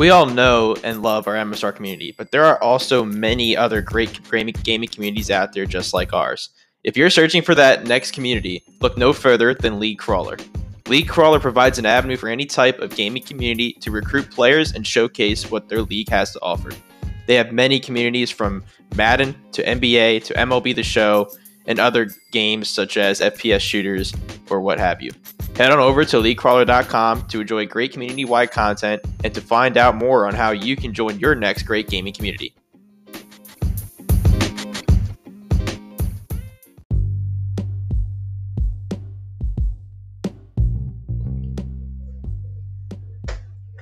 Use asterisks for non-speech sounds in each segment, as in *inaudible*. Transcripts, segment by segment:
We all know and love our MSR community, but there are also many other great gaming communities out there just like ours. If you're searching for that next community, look no further than League Crawler. League Crawler provides an avenue for any type of gaming community to recruit players and showcase what their league has to offer. They have many communities from Madden to NBA to MLB The Show and other games such as FPS shooters or what have you. Head on over to leaguecrawler.com to enjoy great community wide content and to find out more on how you can join your next great gaming community.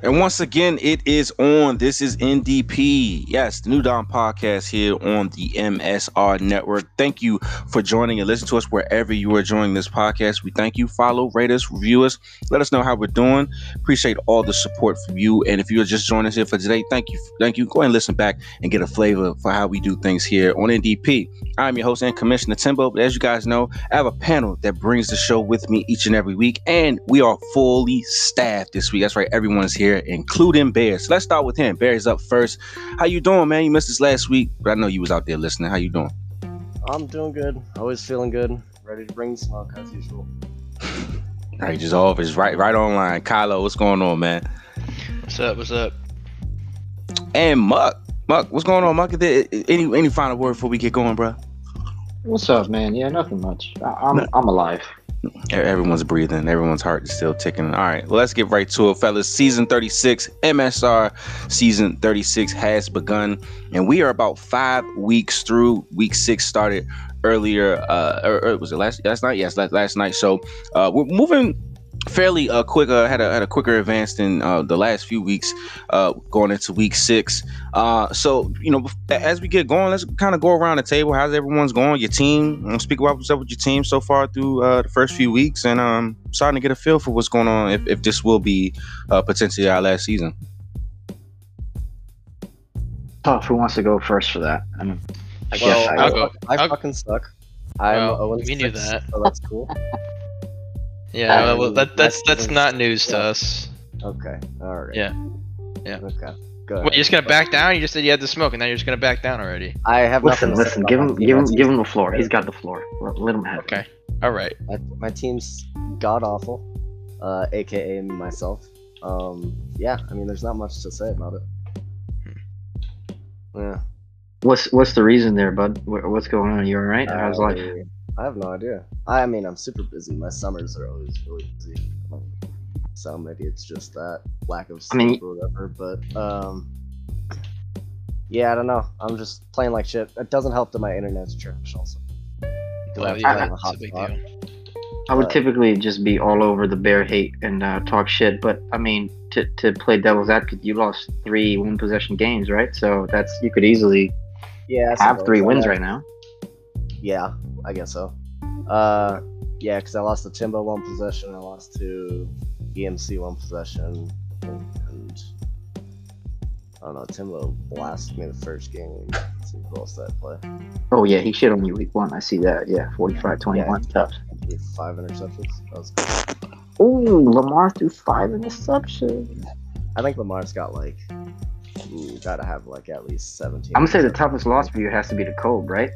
And once again, it is on. This is NDP. Yes, the New Dawn podcast here on the MSR network. Thank you for joining and listen to us wherever you are joining this podcast. We thank you. Follow, rate us, review us. Let us know how we're doing. Appreciate all the support from you. And if you're just joining us here for today, thank you. Thank you. Go ahead and listen back and get a flavor for how we do things here on NDP. I'm your host and Commissioner Timbo. But as you guys know, I have a panel that brings the show with me each and every week. And we are fully staffed this week. That's right. Everyone is here here, including Bear. So let's start with him. Bear is up first. How you doing, man? You missed us last week, but I know you was out there listening. How you doing? I'm doing good. Always feeling good. Ready to bring the smoke as usual. All right, just off is right, right online. Kylo, what's going on, man? What's up? What's up? And Muk, Muk, what's going on, Muk? Any any final word before we get going, bro? What's up, man? Yeah, nothing much. I, am I'm alive. Everyone's breathing. Everyone's heart is still ticking. All right, let's get right to it, fellas. Season 36, MSR season 36 has begun, and we are about five weeks through. Week six started earlier. Uh, or, or was it last last night? Yes, last, last night. So uh, we're moving fairly uh, quick. Uh, had a had a quicker advance than uh, the last few weeks, uh, going into week six. Uh, so you know, as we get going, let's kind of go around the table. How's everyone's going? Your team. Speak about what's up with your team so far through uh, the first few weeks, and um, starting to get a feel for what's going on. If, if this will be uh, potentially our last season. Tough. Who wants to go first for that? I mean, I well, guess I, I'll go. I I'll, fucking suck. I'm well, we knew that. So that's cool. Yeah, well, that that's that's not news to us. Okay. All right. Yeah. Yeah. Okay. Good. Wait, you're just gonna back down? You just said you had the smoke, and now you're just gonna back down already. I have listen. Listen. Give him. Give him. Give him the floor. He's got the floor. Let, let him have. Okay. All right. My, my team's god awful, uh, aka myself. Um. Yeah. I mean, there's not much to say about it. Hmm. Yeah. What's What's the reason there, bud? What's going on? You all right? How's life? I have no idea. I mean, I'm super busy. My summers are always really busy. So maybe it's just that lack of sleep I mean, or whatever. But um, yeah, I don't know. I'm just playing like shit. It doesn't help that my internet's trash also. Well, yeah, I, I, I would typically just be all over the bear hate and uh, talk shit, but I mean, to, to play devil's advocate, you lost three one possession games, right? So that's you could easily yeah have three wins right now. Yeah, I guess so. Uh, yeah, because I lost to Timbo one possession, I lost to EMC one possession, and, and I don't know. Timbo blasted me the first game. Let's see who else did I play? Oh yeah, he shit on you week one. I see that. Yeah, 45-21, yeah, tough. Five interceptions. That was Ooh, Lamar threw five interceptions. I think Lamar's got like ooh, gotta have like at least 17. I'm gonna say the toughest loss for you has to be the Kobe, right?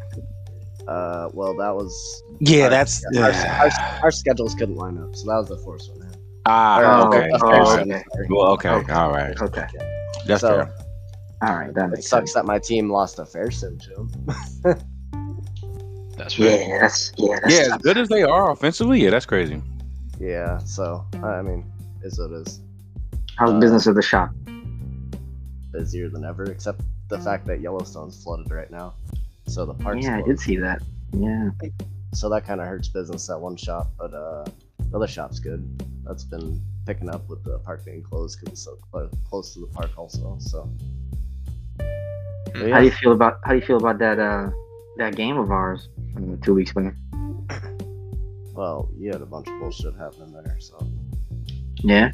Uh, well, that was yeah. Our, that's yeah, our, our, our, schedules couldn't line up, so that was the first one. Ah, okay. Oh, okay. Well, okay. okay. All right. Okay. That's so, fair. All right. That makes sucks sense. that my team lost a fair sim to him. that's right. Yeah. That's yeah. That's yeah. Tough. As good as they are offensively, yeah, that's crazy. Yeah. So I mean, is what it is. How's uh, business at the shop? Busier than ever, except the fact that Yellowstone's flooded right now. So the parts. Yeah, I did see that. Yeah. So that kind of hurts business at one shop, but uh, the other shop's good. That's been picking up with the park being closed because it's so close to the park also. So. yeah. How do you feel about How do you feel about that uh that game of ours uh, two weeks back? Well, you had a bunch of bullshit happening there, so. Yeah.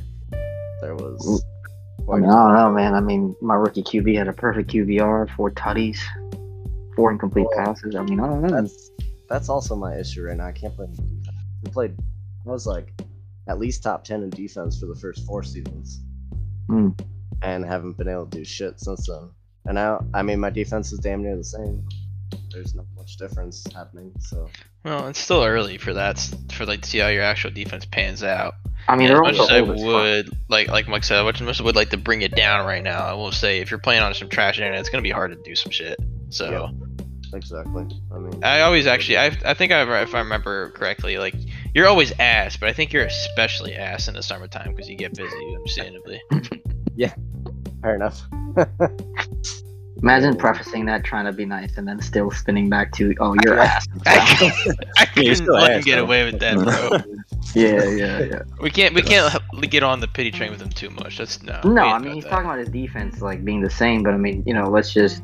There was. I, mean, I don't know, man. I mean, my rookie QB had a perfect QBR, four tutties four incomplete well, passes. I mean, I don't know. That's that's also my issue right now. I can't play. We played. I was like at least top ten in defense for the first four seasons. Mm. and haven't been able to do shit since then. And now, I mean, my defense is damn near the same. There's not much difference happening. So Well, it's still early for that for like to see how your actual defense pans out. I mean, as they're much as I old as fuck. would like, like Mike said, as much as I would like to bring it down right now, I will say if you're playing on some trash internet, it's gonna be hard to do some shit. So Yeah. Exactly. I mean, I always actually, I, I think I, if I remember correctly, like you're always ass, but I think you're especially ass in the summertime because you get busy, understandably. *laughs* Yeah, fair enough. *laughs* Imagine prefacing that trying to be nice and then still spinning back to, oh, you're ass. *laughs* I Yeah, couldn't you're let him ass, get away with that, bro. yeah, yeah, yeah. we can't, we can't get on the pity train with him too much. That's no. No, I mean he's that. talking about his defense like being the same, but I mean, you know, let's just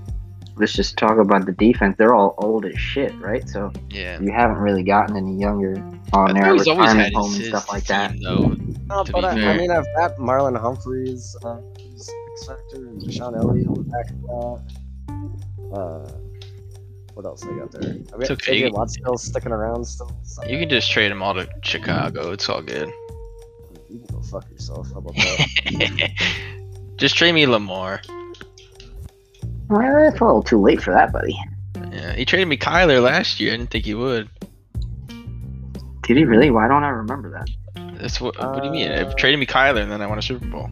let's just talk about the defense. They're all old as shit, right? So Yeah. you haven't really gotten any younger on thought their he's always retirement had home and stuff like that. team, though. No, but I, I mean, I've got Marlon Humphreys, uh, who's X Factor, and DeShon Elliott on the back of that. Uh, what else I got there? I mean, It's okay, AJ you- Watt's still sticking around still. So You can just trade them all to Chicago. It's all good. you can go fuck yourself. How about *laughs* that? just trade me Lamar. Well, it's a little too late for that, buddy. Yeah, he traded me Kyler last year. I didn't think he would. Did he really? Why don't I remember that? That's what. what do you mean? Uh, He traded me Kyler, and then I won a Super Bowl.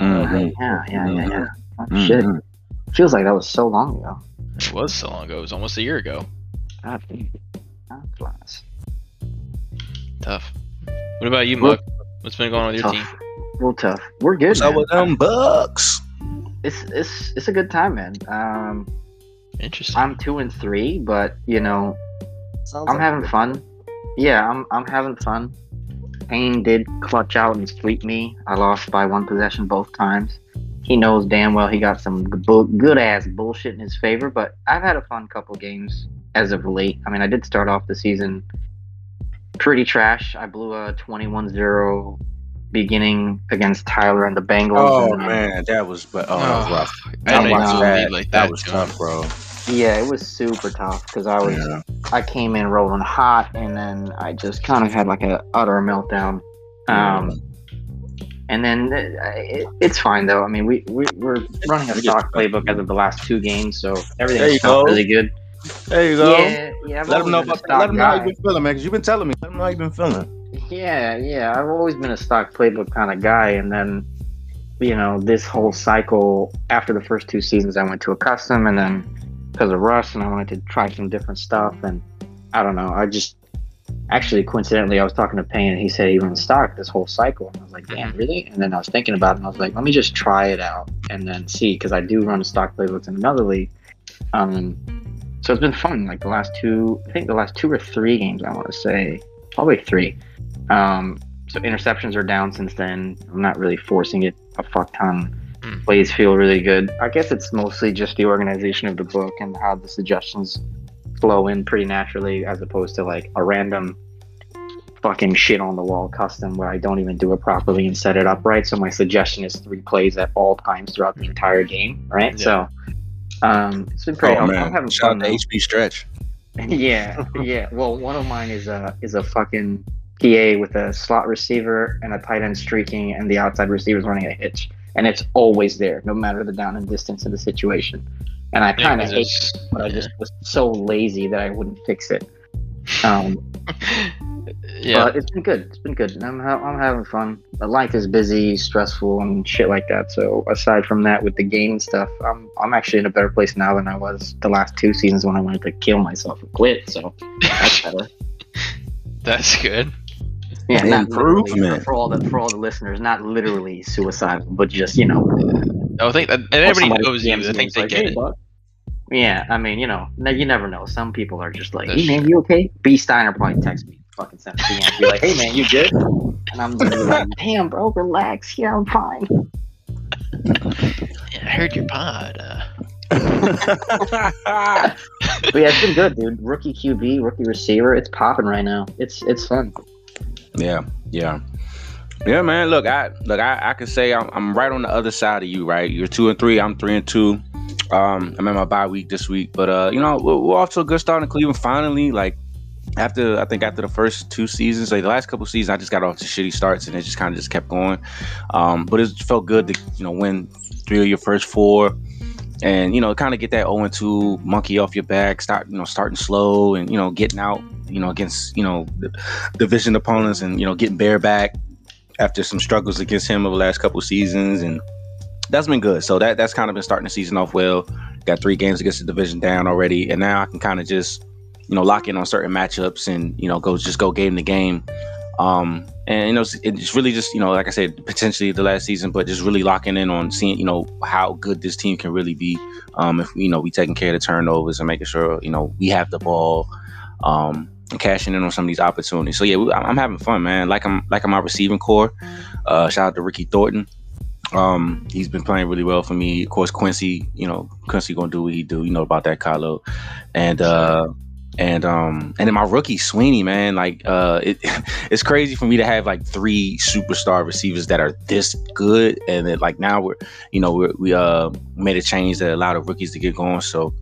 Mhm. Yeah, yeah, yeah, yeah. Oh, Mhm. Shit, feels like that was so long ago. It was so long ago. It was almost a year ago. God, God bless. Tough. What about you, Muk? What's been going on with your Tough. team? Real tough. We're good. What's up man. with them bucks? It's it's it's a good time, man. Um, Interesting. I'm two and three, but you know, Sounds I'm like having a- fun. Yeah, I'm I'm having fun. Payne did clutch out and sweep me. I lost by one possession both times. He knows damn well he got some good ass bullshit in his favor, but I've had a fun couple games as of late. I mean, I did start off the season pretty trash. I blew a 21-0 beginning against Tyler and the Bengals. Oh and, man, that was but oh, that was rough. I didn't I even watched know that. a like that that. was going. tough, bro. Yeah, it was super tough because I was Yeah. I came in rolling hot, and then I just kind of had like a utter meltdown. Um, and then uh, it, it's fine though. I mean, we, we we're running a stock playbook as of the last two games, so There you everything's felt go. really good. There you go. Yeah, yeah. Let them know about stock let them know how guy. you been feeling, man. Because you've been telling me. Let them know how you've been feeling. Yeah, yeah. I've always been a stock playbook kind of guy, and then you know this whole cycle after the first two seasons, I went to a custom, and then because of Russ, and I wanted to try some different stuff, and I don't know. I just actually coincidentally, I was talking to Payne, and he said he went stock this whole cycle, and I was like, damn, really? And then I was thinking about it, and I was like, let me just try it out and then see, because I do run a stock playbooks in another league. Um, so it's been fun. Like the last two, I think the last two or three games, I want to say, probably three. Um, so interceptions are down since then. I'm not really forcing it a fuck ton. Mm. Plays feel really good. I guess it's mostly just the organization of the book and how the suggestions flow in pretty naturally, as opposed to like a random fucking shit on the wall custom where I don't even do it properly and set it up right. So my suggestion is three plays at all times throughout the entire game, right? Yeah. So um, it's been pretty. Oh I'm, man, I'm having shout fun. out to though. HB Stretch. *laughs* yeah, yeah. Well, one of mine is a is a fucking PA with a slot receiver and a tight end streaking, and the outside receiver's running a hitch, and it's always there, no matter the down and distance of the situation. And I Yeah, kind of 'cause hate, it, but I just was so lazy that I wouldn't fix it. Um, *laughs* yeah. but it's been good. It's been good. I'm ha- I'm having fun. But life is busy, stressful, and shit like that. So aside from that, with the game stuff, I'm I'm actually in a better place now than I was the last two seasons when I wanted to kill myself and quit. So that's better. *laughs* That's good. Yeah, not Improvement. for all the for all the listeners, not literally suicidal, but just you know, I think that and everybody knows you. I think they like, get "Hey, it. bud." Yeah, I mean, you know, you never know. Some people are just like, That's "Hey man, you okay?" B Steiner probably text me, fucking send a DM, be like, "Hey man, you good?" And I'm like, *laughs* "Damn, bro, relax. Yeah, I'm fine." Yeah, I heard your pod. Uh, *laughs* But yeah, it's been good, dude. Rookie QB, rookie receiver, it's popping right now. It's it's fun. Yeah, yeah, yeah, man. Look, I look, I, I can say I'm, I'm right on the other side of you, right? You're two and three, I'm three and two. Um, I'm in my bye week this week, but uh, you know, we're, we're off to a good start in Cleveland. Finally, like after I think after the first two seasons, like the last couple seasons, I just got off to shitty starts and it just kind of just kept going. Um, but it felt good to you know win three of your first four, and you know kind of get that 0 and 2 monkey off your back, start you know starting slow and you know getting out you know against you know division opponents and you know getting Bear back after some struggles against him over the last couple seasons and that's been good. So that that's kind of been starting the season off well. Got three games against the division down already, and now I can kind of just you know lock in on certain matchups and you know go just go game to game. Um, and you know it's really just you know like I said potentially the last season, but just really locking in on seeing you know how good this team can really be. Um, if you know we taking care of the turnovers and making sure you know we have the ball. Um, cashing in on some of these opportunities. So yeah, I'm having fun, man. Like I'm like I'm my receiving core. Uh, shout out to Ricky Thornton. Um, he's been playing really well for me. Of course, Quincy, you know, Quincy gonna do what he do. You know about that, Kylo. And uh and um and then my rookie Sweeney, man, like uh it, *laughs* it's crazy for me to have like three superstar receivers that are this good. And then like now we're you know, we're, we uh made a change that allowed the rookies to get going. So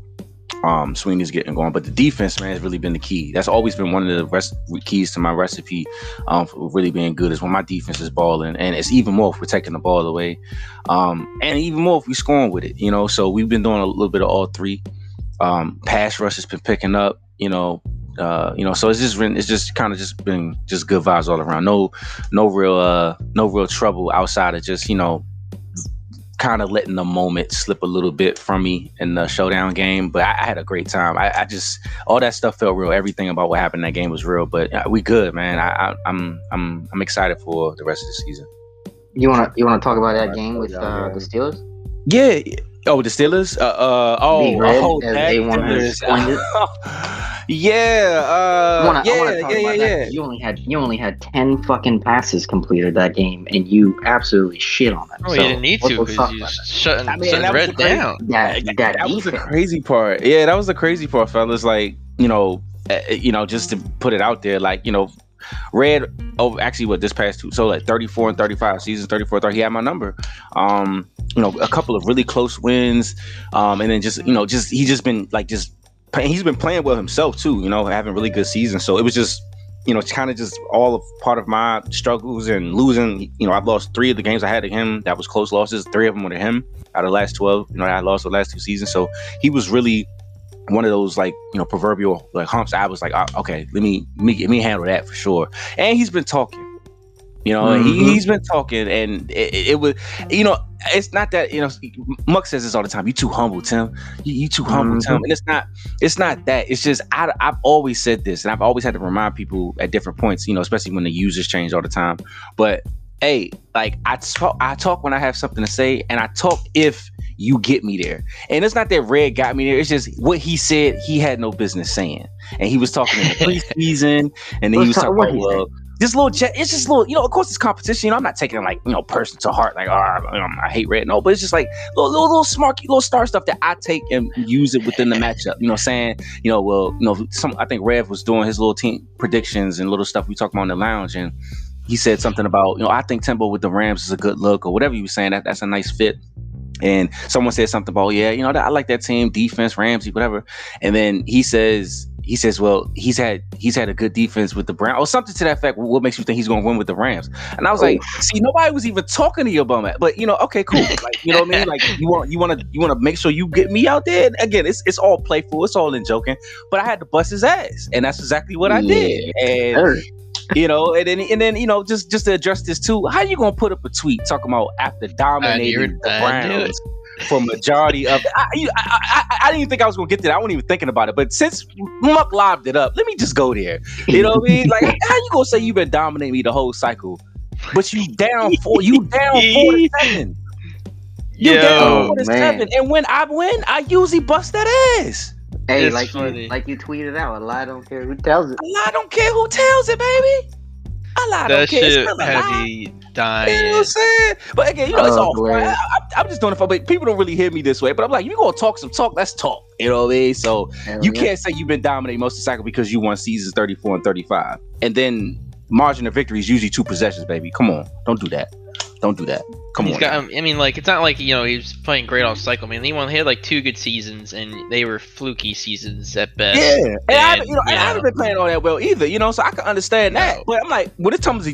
um, Sweeney's getting going. But the defense, man, has really been the key. That's always been one of the rest- keys to my recipe um, for really being good is when my defense is balling. And it's even more if we're taking the ball away. Um, and even more if we're scoring with it, you know. So we've been doing a little bit of all three. Um, pass rush has been picking up, you know. Uh, you know, so it's just been, it's just kind of just been just good vibes all around. No, no real, uh, no real trouble outside of just you know kind of letting the moment slip a little bit from me in the showdown game. But I, I had a great time. I, I, just all that stuff felt real. Everything about what happened in that game was real. But uh, we good, man. I, am I'm, I'm I'm excited for the rest of the season. You wanna you wanna talk about that game with uh, the Steelers? Yeah. Oh, the Steelers. Uh, uh oh, oh, that *laughs* Yeah, uh, wanna, yeah, yeah, yeah, yeah. You only had you only had ten fucking passes completed that game, and you absolutely shit on them. Oh, so, you didn't need to because you shutting, I mean, shutting Red down. That, that, that, that was the crazy part. Yeah, that was the crazy part, fellas. Like you know, uh, you know, just to put it out there, like you know, Red over actually what this past two so like 34 and 35 seasons 34 30 he had my number um you know a couple of really close wins um and then just you know just he just been like just he's been playing well himself too. You know, having really good season So it was just you know, it's kind of just all of part of my struggles and losing. You know, I've lost three of the games I had to him. That was close losses. Three of them were to him out of the last twelve. You know, I lost the last two seasons. So he was really one of those like you know proverbial like humps. I was like, oh, okay, let me let me let me handle that for sure. And he's been talking. You know, mm-hmm. he, has been talking, and it, it, was, you know, it's not that you know. Muk says this all the time. You too humble, Tim. You, you too humble, mm-hmm. Tim. And it's not. It's not that. It's just I, I've always said this, and I've always had to remind people at different points. You know, especially when the users change all the time. But hey, like I talk, I talk when I have something to say, and I talk if you get me there. And it's not that Red got me there. It's just what he said he had no business saying. And he was talking in the *laughs* preseason, and then he was talking about well, this little jet, it's just little, you know, of course it's competition. You know, I'm not taking like, you know, person to heart, like, oh, I hate red. No, but it's just like little, little, little smart, little star stuff that I take and use it within the matchup. You know, saying, you know, well, you know, some, I think Rev was doing his little team predictions and little stuff we talked about in the lounge. And he said something about, you know, I think Timbo with the Rams is a good look or whatever you were saying. That that's a nice fit. And someone said something about, yeah, you know, I like that team, defense, Ramsey, whatever. And then he says, he says, "Well, he's had he's had a good defense with the Browns, or something to that effect. What makes you think he's going to win with the Rams?" And I was oh. like, "See, nobody was even talking to you about that, but you know, okay, cool. *laughs* Like, you know what I mean? Like, you want you want to you want to make sure you get me out there. And again, it's it's all playful, it's all in joking, but I had to bust his ass, and that's exactly what I did. And you know, and then and then you know, just just to address this too, how you gonna put up a tweet talking about after dominating the Browns? for majority of I, I, I, I, didn't even think I was gonna get to that. I wasn't even thinking about it. But since Muk lobbed it up, let me just go there. You know what I mean? Like, how you gonna say you've been dominating me the whole cycle, but you down four, you down four to seven. You Yo, down four to seven, and when I win, I usually bust that ass. Hey, it's like funny. you, like you tweeted out, a lie don't care who tells it. A lie don't care who tells it, baby. A lie that don't care. Shit had me dying. You know what I'm saying? But again, you know, oh, it's all I, am just doing it for, but people don't really hear me this way. But I'm like, you gonna talk some talk, let's talk. You know what I mean? So Hell you yeah. can't say you've been dominating most of the cycle because you won seasons 34 and 35. And then margin of victory is usually two possessions, baby. Come on, don't do that. Don't do that. Come He's on. got. I mean, like it's not like you know he was playing great all cycle. I mean, he won. He had like two good seasons, and they were fluky seasons at best. yeah, and, I, you know, and you I haven't been playing all that well either, you know, so I can understand that. But I'm like, when it comes to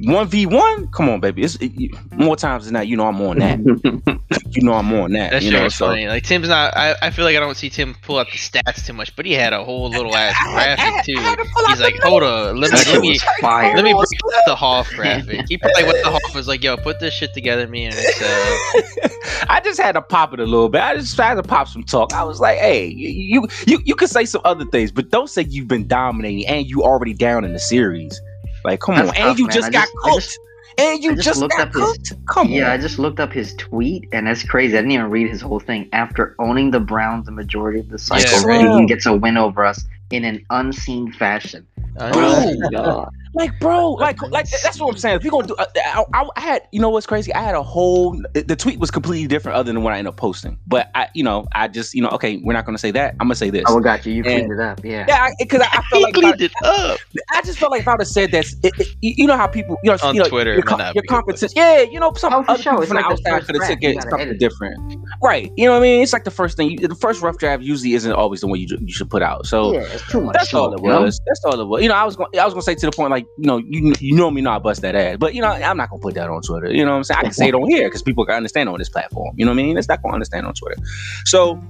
one v one, come on, baby, it's it, more times than that. You know, I'm on that. *laughs* you know, I'm on that. That's you know, so- funny. Like Tim's not. I, I feel like I don't see Tim pull out the stats too much, but he had a whole little ass graphic too. I had to pull out He's like, hold on, let me let me let me bring up the Hof graphic. He probably went the Hof was like, yo, put this shit together, me and it's, *laughs* uh, I just had to pop it a little bit. I just had to pop some talk. I was like, "Hey, you you you can say some other things, but don't say you've been dominating and you already down in the series. Like, come That's on, tough, and you man. just I got just- cooked, just- and you I just just, looked got up his- cooked. Come Yeah, I just looked up his tweet, and that's crazy. I didn't even read his whole thing. After owning the Browns the majority of the cycle, right. he gets a win over us in an unseen fashion. Bro. Oh, God. like, bro, like, like that's what I'm saying. If you're gonna do, uh, I, I, I had, you know, what's crazy? I had a whole. The tweet was completely different, other than what I ended up posting. But I, you know, I just, you know, okay, we're not gonna say that. I'm gonna say this. Oh, got you. You And- cleaned it up. Yeah. Yeah, because I, I He felt like if I- it up. I just felt like if I would have said that, it, it, you you know how people, you know, On you know, Twitter, your, it might com- not your be good, but- competence. Yeah, you know, some Oh, other sure. people It's from the like the outside could have draft. took You it gotta something edit different, right? You know what I mean? It's like the first thing. You, the first rough draft usually isn't always the one you you should put out. So. yeah, it's too much. That's all it you know? was. That's all it was. You know, I was going. I was going to say to the point, like, you know, you you know me not bust that ass, but you know, I'm not going to put that on Twitter. You know what I'm saying? I can say it on here because people can understand on this platform. You know what I mean? It's not going to understand on Twitter. So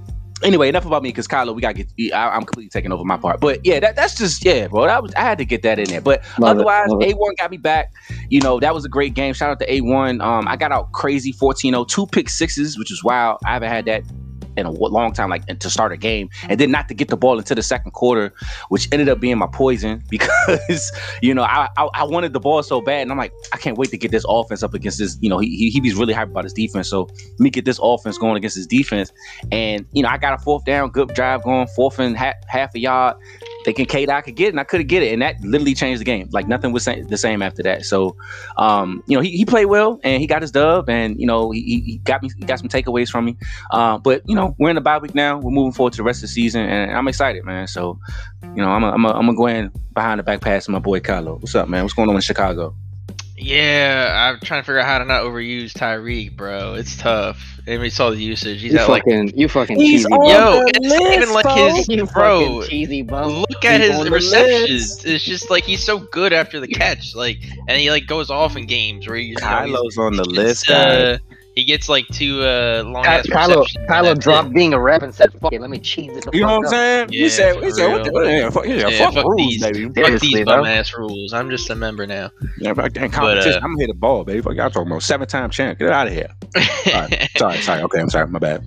anyway, enough about me because Kylo, we got to get. I, I'm completely taking over my part, but yeah, that, that's just yeah, bro. That was I had to get that in there, but Love otherwise. A1 got me back. You know, that was a great game. Shout out to A1. Um, I got out crazy 14-0, two pick sixes, which is wild. I haven't had that in a long time, like to start a game, and then mm-hmm. not to get the ball into the second quarter, which ended up being my poison *laughs* because you know I, I I wanted the ball so bad, and I'm like I can't wait to get this offense up against this. You know, he he, he was really hyped about his defense, so let me get this offense going against his defense, and you know I got a fourth down, good drive going, fourth and half, half a yard, thinking K I could get it, and I couldn't get it, and that literally changed the game. Like nothing was the same after that. So, um, you know, he, he played well, and he got his dub, and you know he, he- got me he got some takeaways from me. Uh, but you know, we're in the bye week now. We're moving forward to the rest of the season, and I'm excited, man. So, you know, I'm a, I'm a, I'm gonna go in behind the back pass my boy Kylo. What's up, man? What's going on in Chicago? Yeah, I'm trying to figure out how to not overuse Tyreek, bro. It's tough. And we saw the usage. He's You at like, fucking, you fucking He's cheesy. on bum. Yo, the it's not even list, like bro. his- You bro, cheesy bum. look at He's his on the receptions. It's just like he's so good after the catch, like, and he like goes off in games where he's, you know, he's- Kylo's on the he list, gets, guys. uh, he gets like two uh, long Ky- ass Kylo, Kylo dropped it. being a rep and said, "Fuck it, let me cheese it." the You know what I'm saying? Yeah, he said, for he said, what the, real. yeah, fuck, yeah, Yeah, fuck, fuck rules, these. baby. Fuck these bro. bum ass rules. I'm just a member now. Yeah, but in competition, uh, I'm gonna hit the ball, baby. Fuck y'all talking about seven time champ. Get out of here. *laughs* Sorry, sorry, sorry. Okay, I'm sorry. My bad.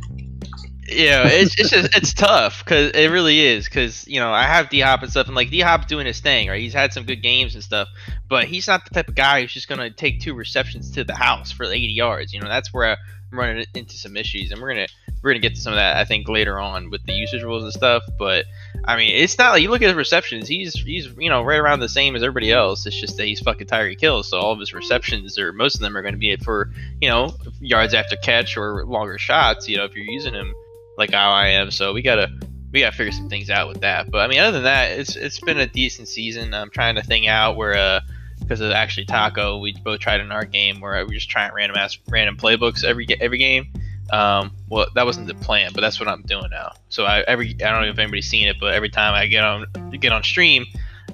Yeah, it's, it's just it's tough because it really is because you know I have D Hop and stuff and like D Hop doing his thing right. He's had some good games and stuff, but he's not the type of guy who's just gonna take two receptions to the house for 80 yards. You know that's where I'm running into some issues, and we're gonna we're gonna get to some of that I think later on with the usage rules and stuff. But I mean, it's not like you look at his receptions. He's he's you know right around the same as everybody else. It's just that he's fucking Tyreek Hill, so all of his receptions or most of them are going to be for you know yards after catch or longer shots. You know if you're using him like how I am. So we gotta we gotta figure some things out with that. But I mean, other than that, it's it's been a decent season. I'm trying to thing out where uh because of actually Taco, we both tried in our game where we just trying random ass random playbooks every every game. Um, well, that wasn't the plan, but that's what I'm doing now. So I every I don't know if anybody's seen it, but every time I get on get on stream,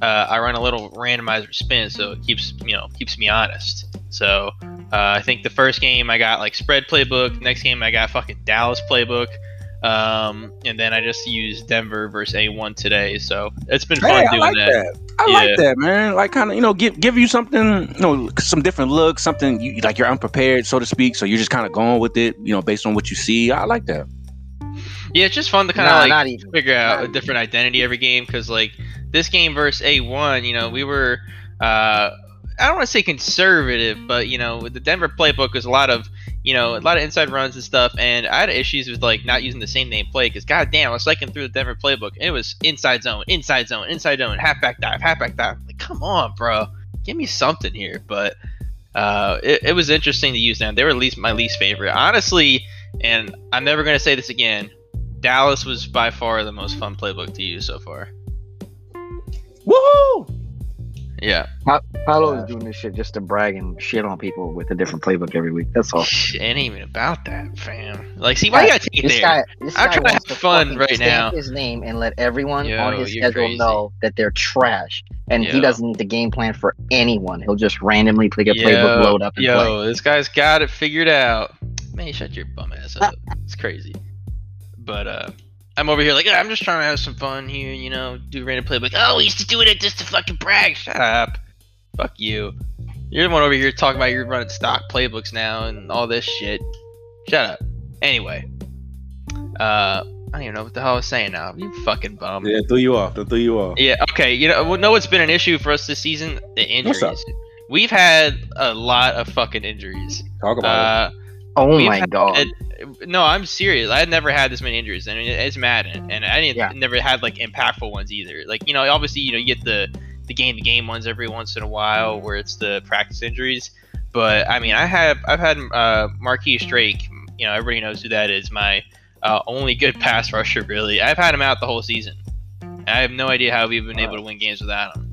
uh, I run a little randomizer spin, so it keeps you know keeps me honest. So uh, I think the first game I got like spread playbook. Next game I got fucking Dallas playbook. Um, and then I just used Denver versus A1 today, so it's been fun Hey, I doing like that. that. I Yeah. like that, man. Like, kind of, you know, give give you something, you know, some different looks, something you like. You're unprepared, so to speak. So you're just kind of going with it, you know, based on what you see. I like that. Yeah, it's just fun to kind of Nah, like not even. figure out a Not different identity every game because like this game versus A1, you know, we were uh I don't want to say conservative, but you know, the Denver playbook is a lot of you know, a lot of inside runs and stuff, and I had issues with like not using the same name play because goddamn, I was cycling through the Denver playbook. And it was inside zone, inside zone, inside zone, halfback dive, halfback dive. Like, come on, bro, give me something here. But uh, it, it was interesting to use now. They were at least my least favorite, honestly. And I'm never gonna say this again. Dallas was by far the most fun playbook to use so far. Woohoo! Yeah. Paolo is doing this shit just to brag and shit on people with a different playbook every week. That's all. Shit, ain't even about that, fam. Like, see, why you gotta take it there? guy, I'm trying to have fun right now. His name and let everyone Yo, on his schedule crazy. know that they're trash, and Yo. he doesn't need the game plan for anyone. He'll just randomly pick a playbook, load up, and yo, play. this guy's got it figured out. Man, shut your bum ass up. it's crazy. But uh I'm over here like, "Ah, I'm just trying to have some fun here, you know, do random playbook. Oh, we used to do it just to fucking brag. Shut up. Fuck you. You're the one over here talking about you're running stock playbooks now and all this shit. Shut up. Anyway. Uh I don't even know what the hell I was saying now. You fucking bum. Yeah, threw you off. They threw you off. Yeah, okay. You know, well, know what's been an issue for us this season? The injuries. What's up? injuries. We've had a lot of fucking injuries. Talk about Uh, Oh my had- god! it- no, I'm serious. I had never had this many injuries, and it- it's mad, and I didn't Yeah. never had like impactful ones either. Like you know, obviously you know you get the the game to game ones every once in a while where it's the practice injuries. But I mean, I have I've had uh, Marquise Drake. You know, everybody knows who that is. My uh, only good *laughs* pass rusher, really. I've had him out the whole season. I have no idea how we've been able to win games without him.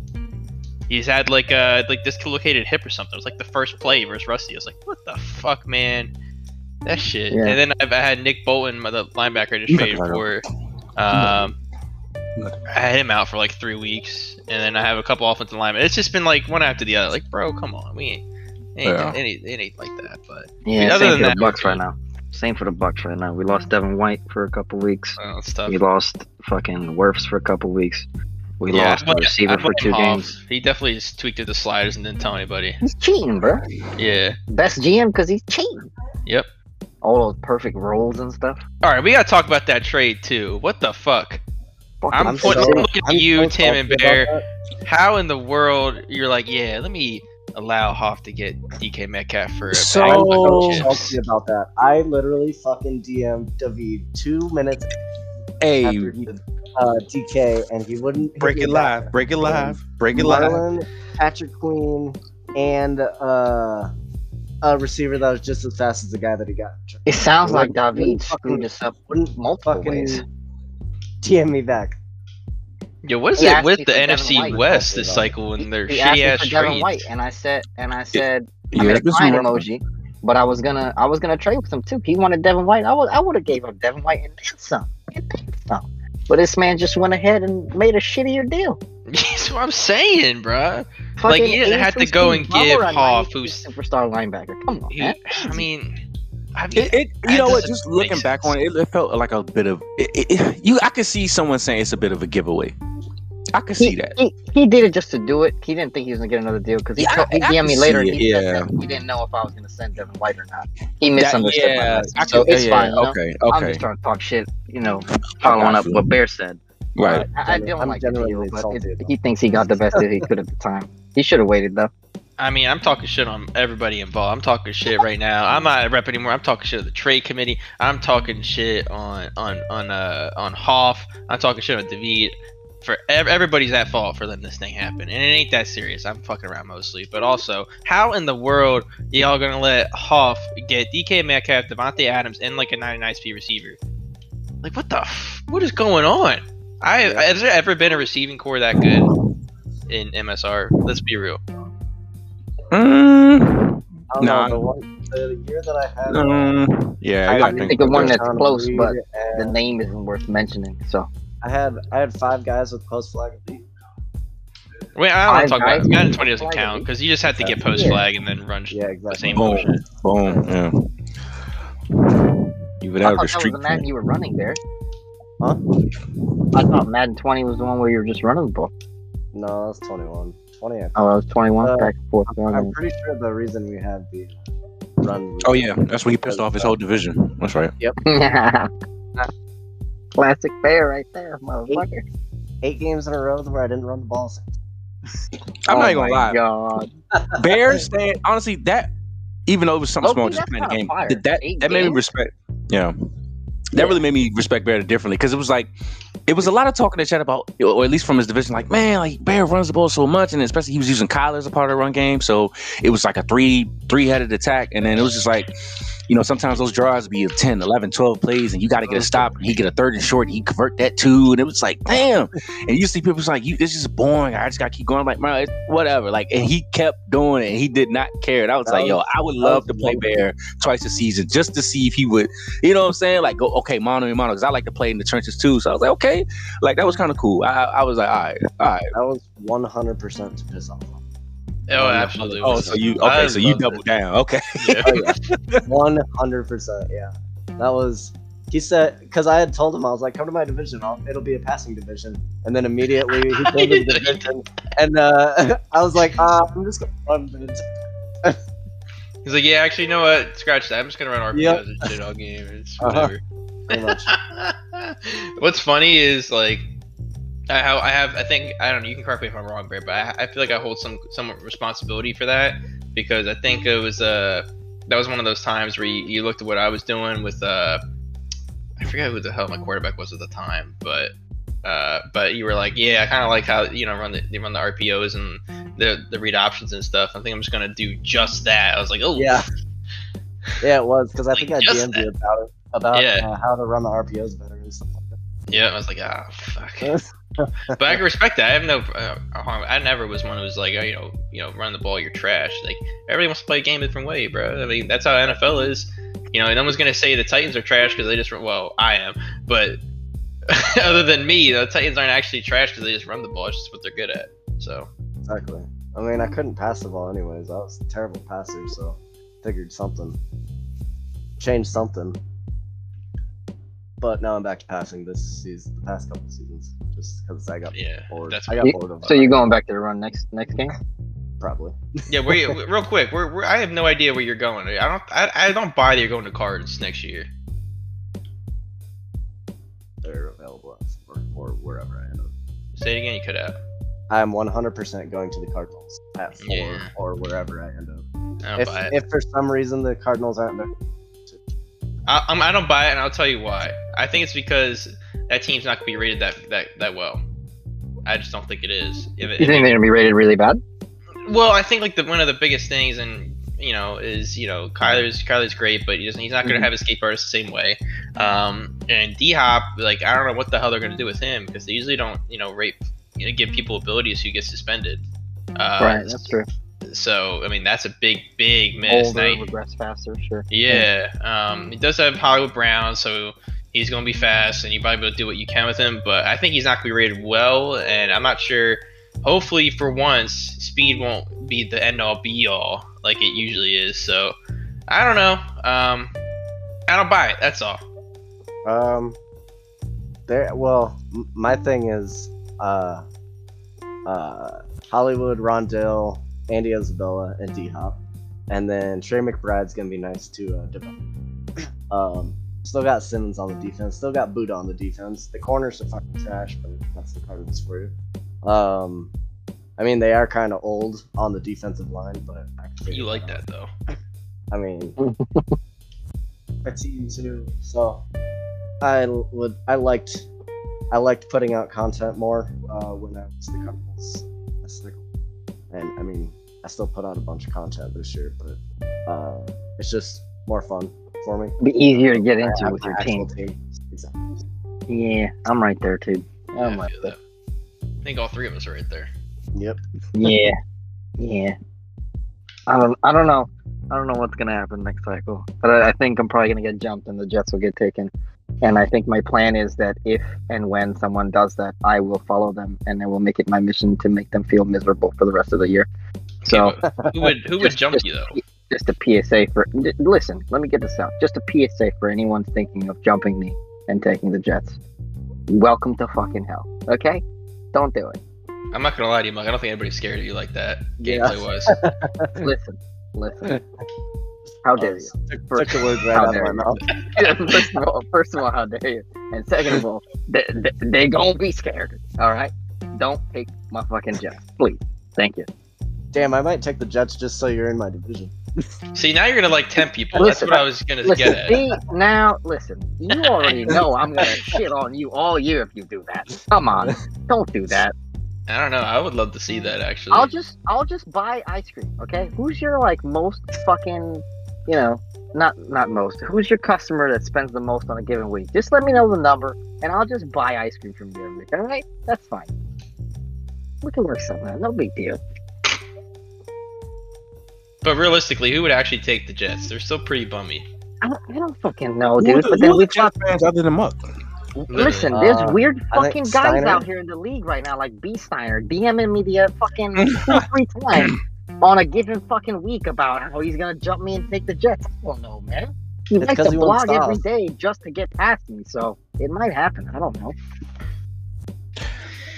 He's had like uh like dislocated hip or something. It was like the first play versus Rusty. I was like, what the fuck, man? That shit. Yeah. And then I've I had Nick Bolton, the linebacker I just traded for. Um, I had him out for like three weeks, and then I have a couple offensive linemen. It's just been like one after the other. Like, bro, come on, we ain't, it ain't, Yeah. it ain't, it ain't like that. But yeah, other same than for that, the Bucks right now. Same for the Bucks right now. We lost Devin White for a couple weeks. stuff. We lost fucking Wirfs for a couple weeks. We Yeah, lost I the receiver for two games. He definitely just tweaked at the sliders and didn't tell anybody. He's cheating, bro. Yeah. Best GM because he's cheating. Yep. All those perfect rolls and stuff. All right, we gotta talk about that trade too. What the fuck? Fucking I'm, I'm putting, so- I'm looking at I'm you, so Tim and Bear. How in the world you're like, yeah, let me allow Hof to get DK Metcalf for a So- bag I'm of so chips. salty *laughs* about that. I literally fucking DM'd David two minutes Hey, after he uh, DK, and he wouldn't break me it back. live. Break it live. Break it live. Patrick Queen, and uh, a receiver that was just as fast as the guy that he got. It sounds like Wouldn't- David screwed fucking- us up Wouldn't multiple fucking ways. DM me back. Yo, what is He it with the NFC White. West this cycle and their He asked shitty me ass for Devin trades? White, and I said, and I said, I Yeah, made a this is crying emoji. But I was gonna, I was gonna trade with him too. He wanted Devin White. I would, I would have gave him Devin White and then some, and then some. But this man just went ahead and made a shittier deal. *laughs* That's what I'm saying, bruh. Like, Fucking you didn't have to go and give Ballmer, a Hof, who's superstar linebacker. Come on, he, man. I mean, I mean, It, it, you know what? Just make looking back on it, it felt like a bit of it, it, it- you. I could see someone saying it's a bit of a giveaway. I could see that. he, he did it just to do it. He didn't think he was gonna get another deal because he, Yeah, told- he I- I DM'd me later. and it, he yeah. said he didn't know if I was gonna send Devin White or not. He That- misunderstood my yeah, message. So can- it's yeah, fine. You know? Okay, I'm just trying to talk shit. You know, following up you. what Bear said. right. I, I don't I'm like the deal, but it, he thinks he got the best deal he *laughs* could at the time. He should have waited though. I mean, I'm talking shit on everybody involved. I'm talking shit right now. I'm not a rep anymore. I'm talking shit on the trade committee. I'm talking shit on on on uh on Hof. I'm talking shit on David. For ev- everybody's at fault for letting this thing happen, and it ain't that serious. I'm fucking around mostly, but also, how in the world y'all gonna let Hof get DK Metcalf, Davante Adams, and like a 99 speed receiver? Like, what the? F- what is going on? I has there ever been a receiving core that good in MSR? Let's be real. Mm, I don't Nah. know, the, one, the year that I had. mm, yeah, I I got think. think of one that's close, but the name isn't worth mentioning. So I had I had five guys with post flag elite. Wait, I don't want to talk about guys? Madden 20 doesn't count because you just have to get post flag and then run Yeah, the same Boom. motion. Boom. Yeah. You would have thought the that was streak. the Madden you were running there. Huh? I thought Madden 20 was the one where you were just running the ball. No, that's 21. 20. I- Oh, that was 21 Uh, back and forth. I'm pretty sure the reason we had the uh, run. Oh yeah, that's when he pissed off his whole division. That's right. Yep. *laughs* Classic bear right there, motherfucker. Eight games in a row where I didn't run the ball. I'm oh not even gonna lie. God. *laughs* Bears stand honestly that even though it was something Low-key, small, just playing the game. fire. That that, Eight that made me games? respect. Yeah, that Yeah. really made me respect Bear differently because it was like it was a lot of talking to chat about, or at least from his division, like man, like Bear runs the ball so much, and especially he was using Kyler as a part of the run game, so it was like a three three headed attack, and then it was just like you know, sometimes those drives be of 10, 11, 12 plays, and you got to get a stop, and he get a third and short, and he convert that too, and it was like, damn. And you see people like, you, this is boring. I just got to keep going. I'm like, man, whatever. Like, and he kept doing it. And he did not care. And I was that like, was, yo, I would love to play Bear twice a season just to see if he would, you know what I'm saying? Like, go, okay, mono and mono, because I like to play in the trenches too. So I was like, okay, like that was kind of cool. I, I was like, all right, all right. That was 100% to piss off. Oh, absolutely. Oh, so you okay? So you double down. Okay. *laughs* *laughs* One hundred percent. Yeah, that was. He said because I had told him I was like, "Come to my division. I'll, it'll be a passing division." And then immediately he *laughs* came to the division, and uh, I was like, uh, "I'm just gonna run mid." He's like, "Yeah, actually, you know what? Scratch that. I'm just gonna run RPOs yep. and shit all game. It's uh-huh. whatever." Uh-huh. What's funny is like I, I have I think I don't know you can correct me if I'm wrong, Brad, but I, I feel like I hold some some responsibility for that because I think it was uh that was one of those times where you, you looked at what I was doing with uh I forget who the hell my quarterback was at the time, but uh, but you were like, yeah, I kind of like how you know run the they run the RPOs and the the read options and stuff. I think I'm just gonna do just that. I was like, oh yeah, yeah, it was because I like think I DM'd you about it about yeah. uh, how to run the RPOs better and stuff like that. Yeah, I was like, ah, fuck. *laughs* but I can respect that. I have no uh, harm. I never was one who was like, oh, you know, you know, run the ball, you're trash. Like everybody wants to play a game a different way, bro. I mean, that's how NFL is. You know, no one's gonna say the Titans are trash because they just run. Well, I am, but *laughs* other than me, the Titans aren't actually trash because they just run the ball. It's just what they're good at. So exactly. I mean, I couldn't pass the ball anyways. I was a terrible passer, so figured something, change something. But now I'm back to passing this season, the past couple seasons just because I got yeah, bored. That's I got bored of. So you're uh, going back to the run next next game? Probably. *laughs* yeah, where you, real quick, we're, we're, I have no idea where you're going. I don't I, I don't buy that you're going to cards next year. They're available or, or wherever I end up. Say it again. You could have. I'm 100% going to the Cardinals at four yeah. or wherever I end up. if, if for some reason the Cardinals aren't there, I, I'm, I don't buy it, and I'll tell you why. I think it's because that team's not gonna be rated that that that well. I just don't think it is. If you think they're gonna be rated really bad? Well, I think like the one of the biggest things, and you know, is you know Kyler's Kyler's great, but he's he's not gonna mm-hmm. have escape artists the same way. Um, and D Hop, like I don't know what the hell they're gonna do with him because they usually don't you know rate you know, give people abilities who get suspended. Uh, right, that's true. So I mean that's a big big miss. Older, regress faster, sure. Yeah, um, he does have Hollywood Brown, so he's going to be fast and you might be able to do what you can with him. But I think he's not going to be rated well, and I'm not sure. Hopefully, for once, speed won't be the end all be all like it usually is. So I don't know. Um, I don't buy it. That's all. Um, there. Well, my thing is, uh, uh, Hollywood, Rondale, Andy Isabella, and D Hop, and then Trey McBride's gonna be nice to uh, develop. *clears throat* um, Still got Simmons on the defense. Still got Budda on the defense. The corners are fucking trash, but that's the part of this for you. Um, I mean, they are kind of old on the defensive line, but you like that though. *laughs* I mean, *laughs* a team too. So I would. I liked. I liked putting out content more uh, when I was the Cardinals. And I mean, I still put out a bunch of content this year, but uh, it's just more fun for me. Be easier to get into with your team. team. Exactly. Yeah, I'm right there too. I'm right there. I think all three of us are right there. Yep. Yeah. Yeah. I don't. I don't know. I don't know what's gonna happen next cycle, but I, I think I'm probably gonna get jumped and the Jets will get taken. And I think my plan is that if and when someone does that, I will follow them and I will make it my mission to make them feel miserable for the rest of the year. So who would who would jump you though? just a PSA for listen. Let me get this out. Just a PSA for anyone thinking of jumping me and taking the Jets. Welcome to fucking hell. Okay, don't do it. I'm not gonna lie to you, Mike. I don't think anybody's scared of you like that. Gameplay yeah. was. *laughs* listen, listen. How oh, dare you? First, took the words *laughs* right out of my mouth. *laughs* first of all, first of all, how dare you? And second of all, they, they, they gonna be scared. All right, don't take my fucking Jets, please. Thank you. Damn, I might take the Jets just so you're in my division. *laughs* See, now you're gonna like ten people. Listen, That's what I was gonna listen, get at. See, now, listen, you already know I'm gonna shit on you all year if you do that. Come on, don't do that. I don't know. I would love to see that actually. I'll just, I'll just buy ice cream. Okay, who's your like most fucking, you know, not not most. Who's your customer that spends the most on a given week? Just let me know the number, and I'll just buy ice cream from you every week. All right, that's fine. We can work something out. No big deal. But realistically, who would actually take the Jets? They're still pretty bummy. I don't, I don't fucking know, dude. But then we Jet fans other than Muk. Listen, there's Uh, weird fucking guys Steiner- out here in the league right now, like B Steiner, DMing me the uh, fucking *laughs* two, three times on a given fucking week about how he's gonna jump me and take the Jets. I don't know, man. He It's likes 'cause to he blog every day just to get past me, so it might happen. I don't know.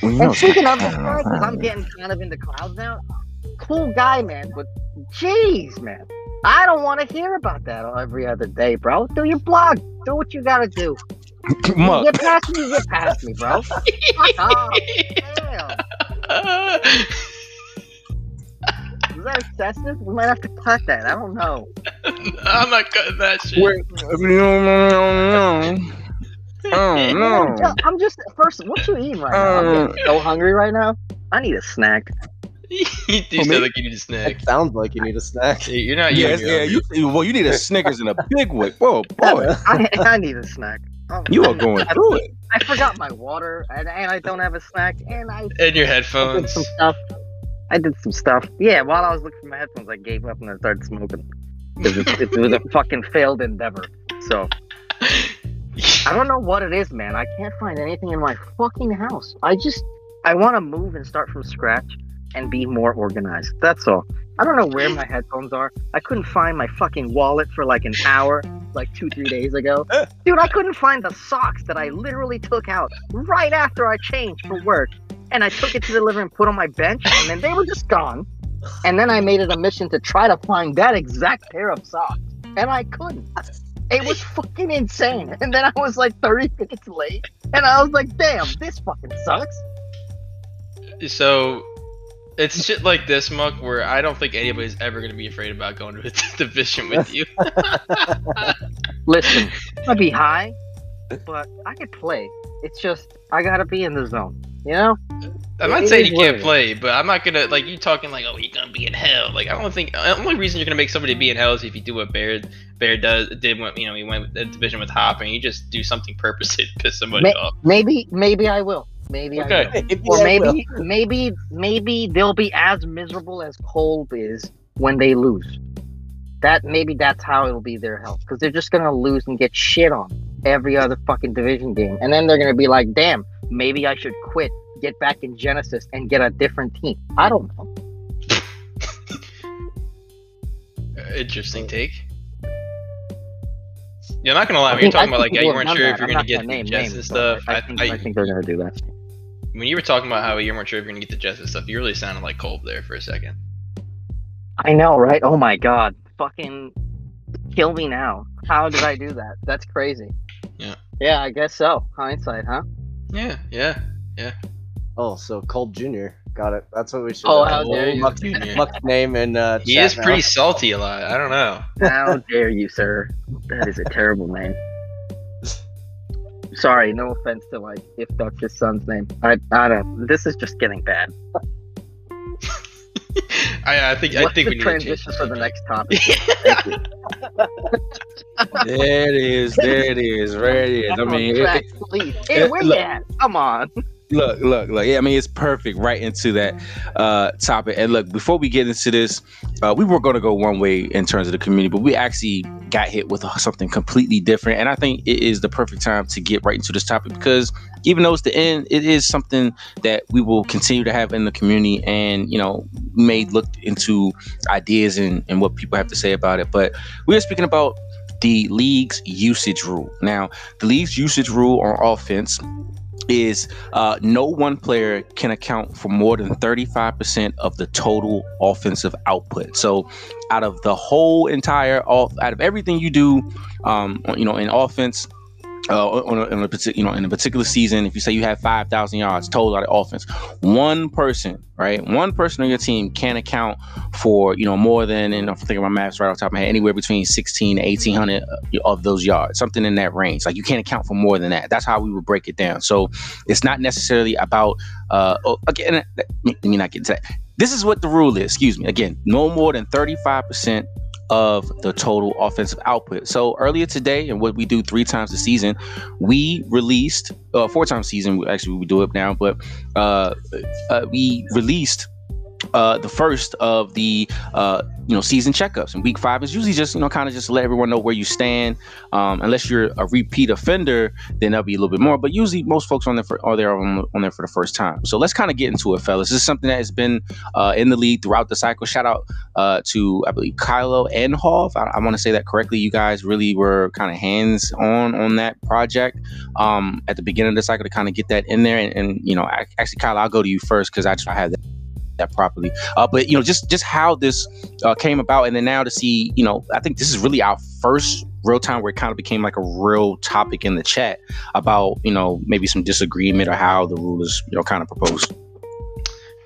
Well, And know, speaking of this *laughs* guy, because I'm getting kind of in the clouds now, cool guy, man, but jeez, man. I don't want to hear about that every other day, bro. Do your blog. Do what you gotta do. *laughs* You Muk. get past me, you get past me, bro. *laughs* Fuck off. Damn. Is that excessive? We might have to cut that. I don't know. *laughs* I'm not cutting that shit. Wait, no, no, no, no. Oh I'm no! just, I'm just first. What you eating right now? I'm uh, so hungry right now. I need a snack. *laughs* you do sound like you need a snack. It sounds like you need a snack. Hey, You're not. Yes, yeah, you. Well, you need a Snickers in a big way. Whoa, boy, *laughs* I, I need a snack. Oh, you are going I, through it. I forgot my water, and, and I don't have a snack, and I And your headphones. some stuff. I did some stuff. Yeah, while I was looking for my headphones, I gave up and I started smoking. it was a *laughs* fucking failed endeavor. So *laughs* I don't know what it is, man. I can't find anything in my fucking house. I just I want to move and start from scratch and be more organized. That's all. I don't know where my headphones are. I couldn't find my fucking wallet for like an hour, like two, three days ago. *laughs* Dude, I couldn't find the socks that I literally took out right after I changed for work. And I took it to the living room, put on my bench, and then they were just gone. And then I made it a mission to try to find that exact pair of socks. And I couldn't. It was fucking insane. And then I was like 30 minutes late. And I was like, damn, this fucking sucks. So it's shit like this, Muk, where I don't think anybody's ever gonna be afraid about going to a *laughs* division with you. Listen, I'd be high, but I could play. It's just, I gotta be in the zone. You know? I'm not It saying you can't it is. play, but I'm not gonna like you talking like, oh, you're gonna be in hell. Like I don't think the only reason you're gonna make somebody be in hell is if you do what Bear Bear does did when you know he went with the division with Hop and you just do something purposely to piss somebody May- off. Maybe, maybe I will. Maybe I will. Okay. Or maybe, maybe, maybe they'll be as miserable as Kolb is when they lose. That maybe that's how it'll be their health because they're just gonna lose and get shit on every other fucking division game, and then they're gonna be like, "Damn, maybe I should quit, get back in Genesis, and get a different team." I don't know. *laughs* Interesting take. Yeah, I'm not gonna lie. When you're talking about like, yeah, you weren't sure done if you're that. gonna get the name Jets and names, stuff. I, I, think, I, I think they're gonna do that. when you were talking about how you weren't sure if you're gonna get the and stuff, you really sounded like Kolb there for a second. I know, right? Oh my god, fucking kill me now. How did I do that? That's crazy. Yeah. Yeah, I guess so. Hindsight, huh? Yeah, yeah. Yeah. Oh, so Kolb Jr. Got it. That's what we should. Oh, how dare you. Muk, Junior. Muk's name and uh, He is now. pretty salty a lot. I don't know. How dare you, sir? That is a terrible name. Sorry, no offense to like if that's his son's name. I I don't. This is just getting bad. I, I think I think the we need to transition the for the next topic? There it is. There it is. There it is. I mean, it- track, it- please. Hey, where you at? Come on. Look, look, look. Yeah, I mean, it's perfect right into that uh, topic. And look, before we get into this, uh, we were going to go one way in terms of the community, but we actually got hit with something completely different. And I think it is the perfect time to get right into this topic because even though it's the end, it is something that we will continue to have in the community. And, you know, may look into ideas and, and what people have to say about it. But we are speaking about the league's usage rule. Now, the league's usage rule on offense is uh, no one player can account for more than 35% of the total offensive output. So, out of the whole entire off, out of everything you do, um, you know, in offense, uh, on a, on a you know, in a particular season, if you say you have 5,000 yards total out of offense, one person, right, one person on your team can account for, you know, more than, and I'm thinking my maths right off the top of my head, anywhere between 16 to 1,800 of those yards, something in that range. Like you can't account for more than that. That's how we would break it down. So it's not necessarily about, uh, oh, again, let me, not get into that. This is what the rule is. Excuse me. Again, no more than 35% of the total offensive output. So earlier today, and what we do three times a season, we released uh, four times a season. Actually, we do it now, but uh, uh, we released uh, the first of the uh, you know season checkups. And week five is usually just you know kind of just let everyone know where you stand. Um, unless you're a repeat offender, then that'll be a little bit more. But usually most folks on there for, are there on, on there for the first time. So let's kind of get into it, fellas. This is something that has been uh, in the league throughout the cycle. Shout out uh, to I believe Kylo and Hof. I, I want to say that correctly. You guys really were kind of hands on on that project um, at the beginning of the cycle to kind of get that in there. And, and you know, actually, Kylo, I'll go to you first because I, just I have that that properly. Uh, but you know, just just how this uh, came about, and then now to see, you know, I think this is really our first real time where it kind of became like a real topic in the chat about you know maybe some disagreement or how the rule is you know kind of proposed.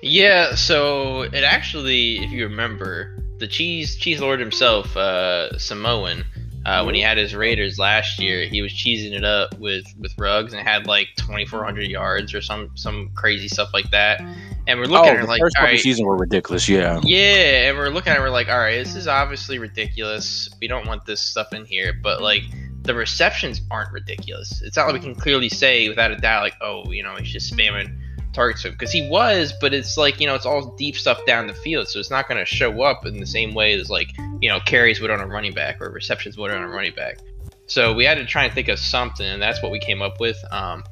Yeah, so it actually, if you remember, the cheese cheese lord himself, uh, Samoan. Uh, when he had his Raiders last year, he was cheesing it up with with Ruggs and had like 2,400 yards or some some crazy stuff like that. And we're looking oh, at it like, first all right, season were ridiculous, yeah. Yeah, and we're looking at it, we're like, all right, this is obviously ridiculous. We don't want this stuff in here, but like the receptions aren't ridiculous. It's not like we can clearly say without a doubt, like, oh, you know, he's just spamming targets him because he was, but it's like you know, it's all deep stuff down the field, so it's not going to show up in the same way as like you know carries would on a running back or receptions would on a running back. So we had to try and think of something, and that's what we came up with. Um,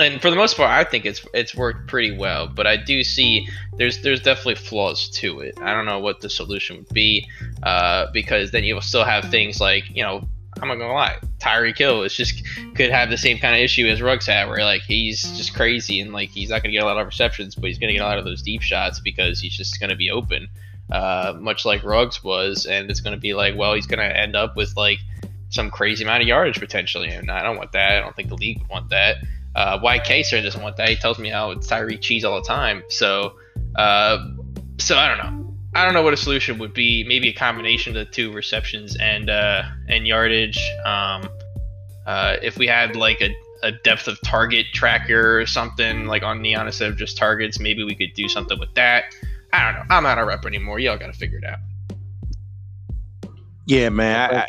and for the most part, I think it's it's worked pretty well. But I do see there's there's definitely flaws to it. I don't know what the solution would be, uh, because then you'll still have things like you know I'm not gonna lie, Tyreek Hill is just could have the same kind of issue as Ruggs had, where like he's just crazy and like he's not gonna get a lot of receptions, but he's gonna get a lot of those deep shots because he's just gonna be open, uh, much like Ruggs was, and it's gonna be like, well, he's gonna end up with like some crazy amount of yardage potentially, and I don't want that. I don't think the league would want that. Uh, YK sir doesn't want that. He tells me how it's Tyreek cheese all the time. So, uh, so I don't know. I don't know what a solution would be. Maybe a combination of the two receptions and uh, and yardage. Um, uh, if we had like a, a depth of target tracker or something like on Neon instead of just targets, maybe we could do something with that. I don't know. I'm not a rep anymore. Y'all got to figure it out. Yeah, man. I, I,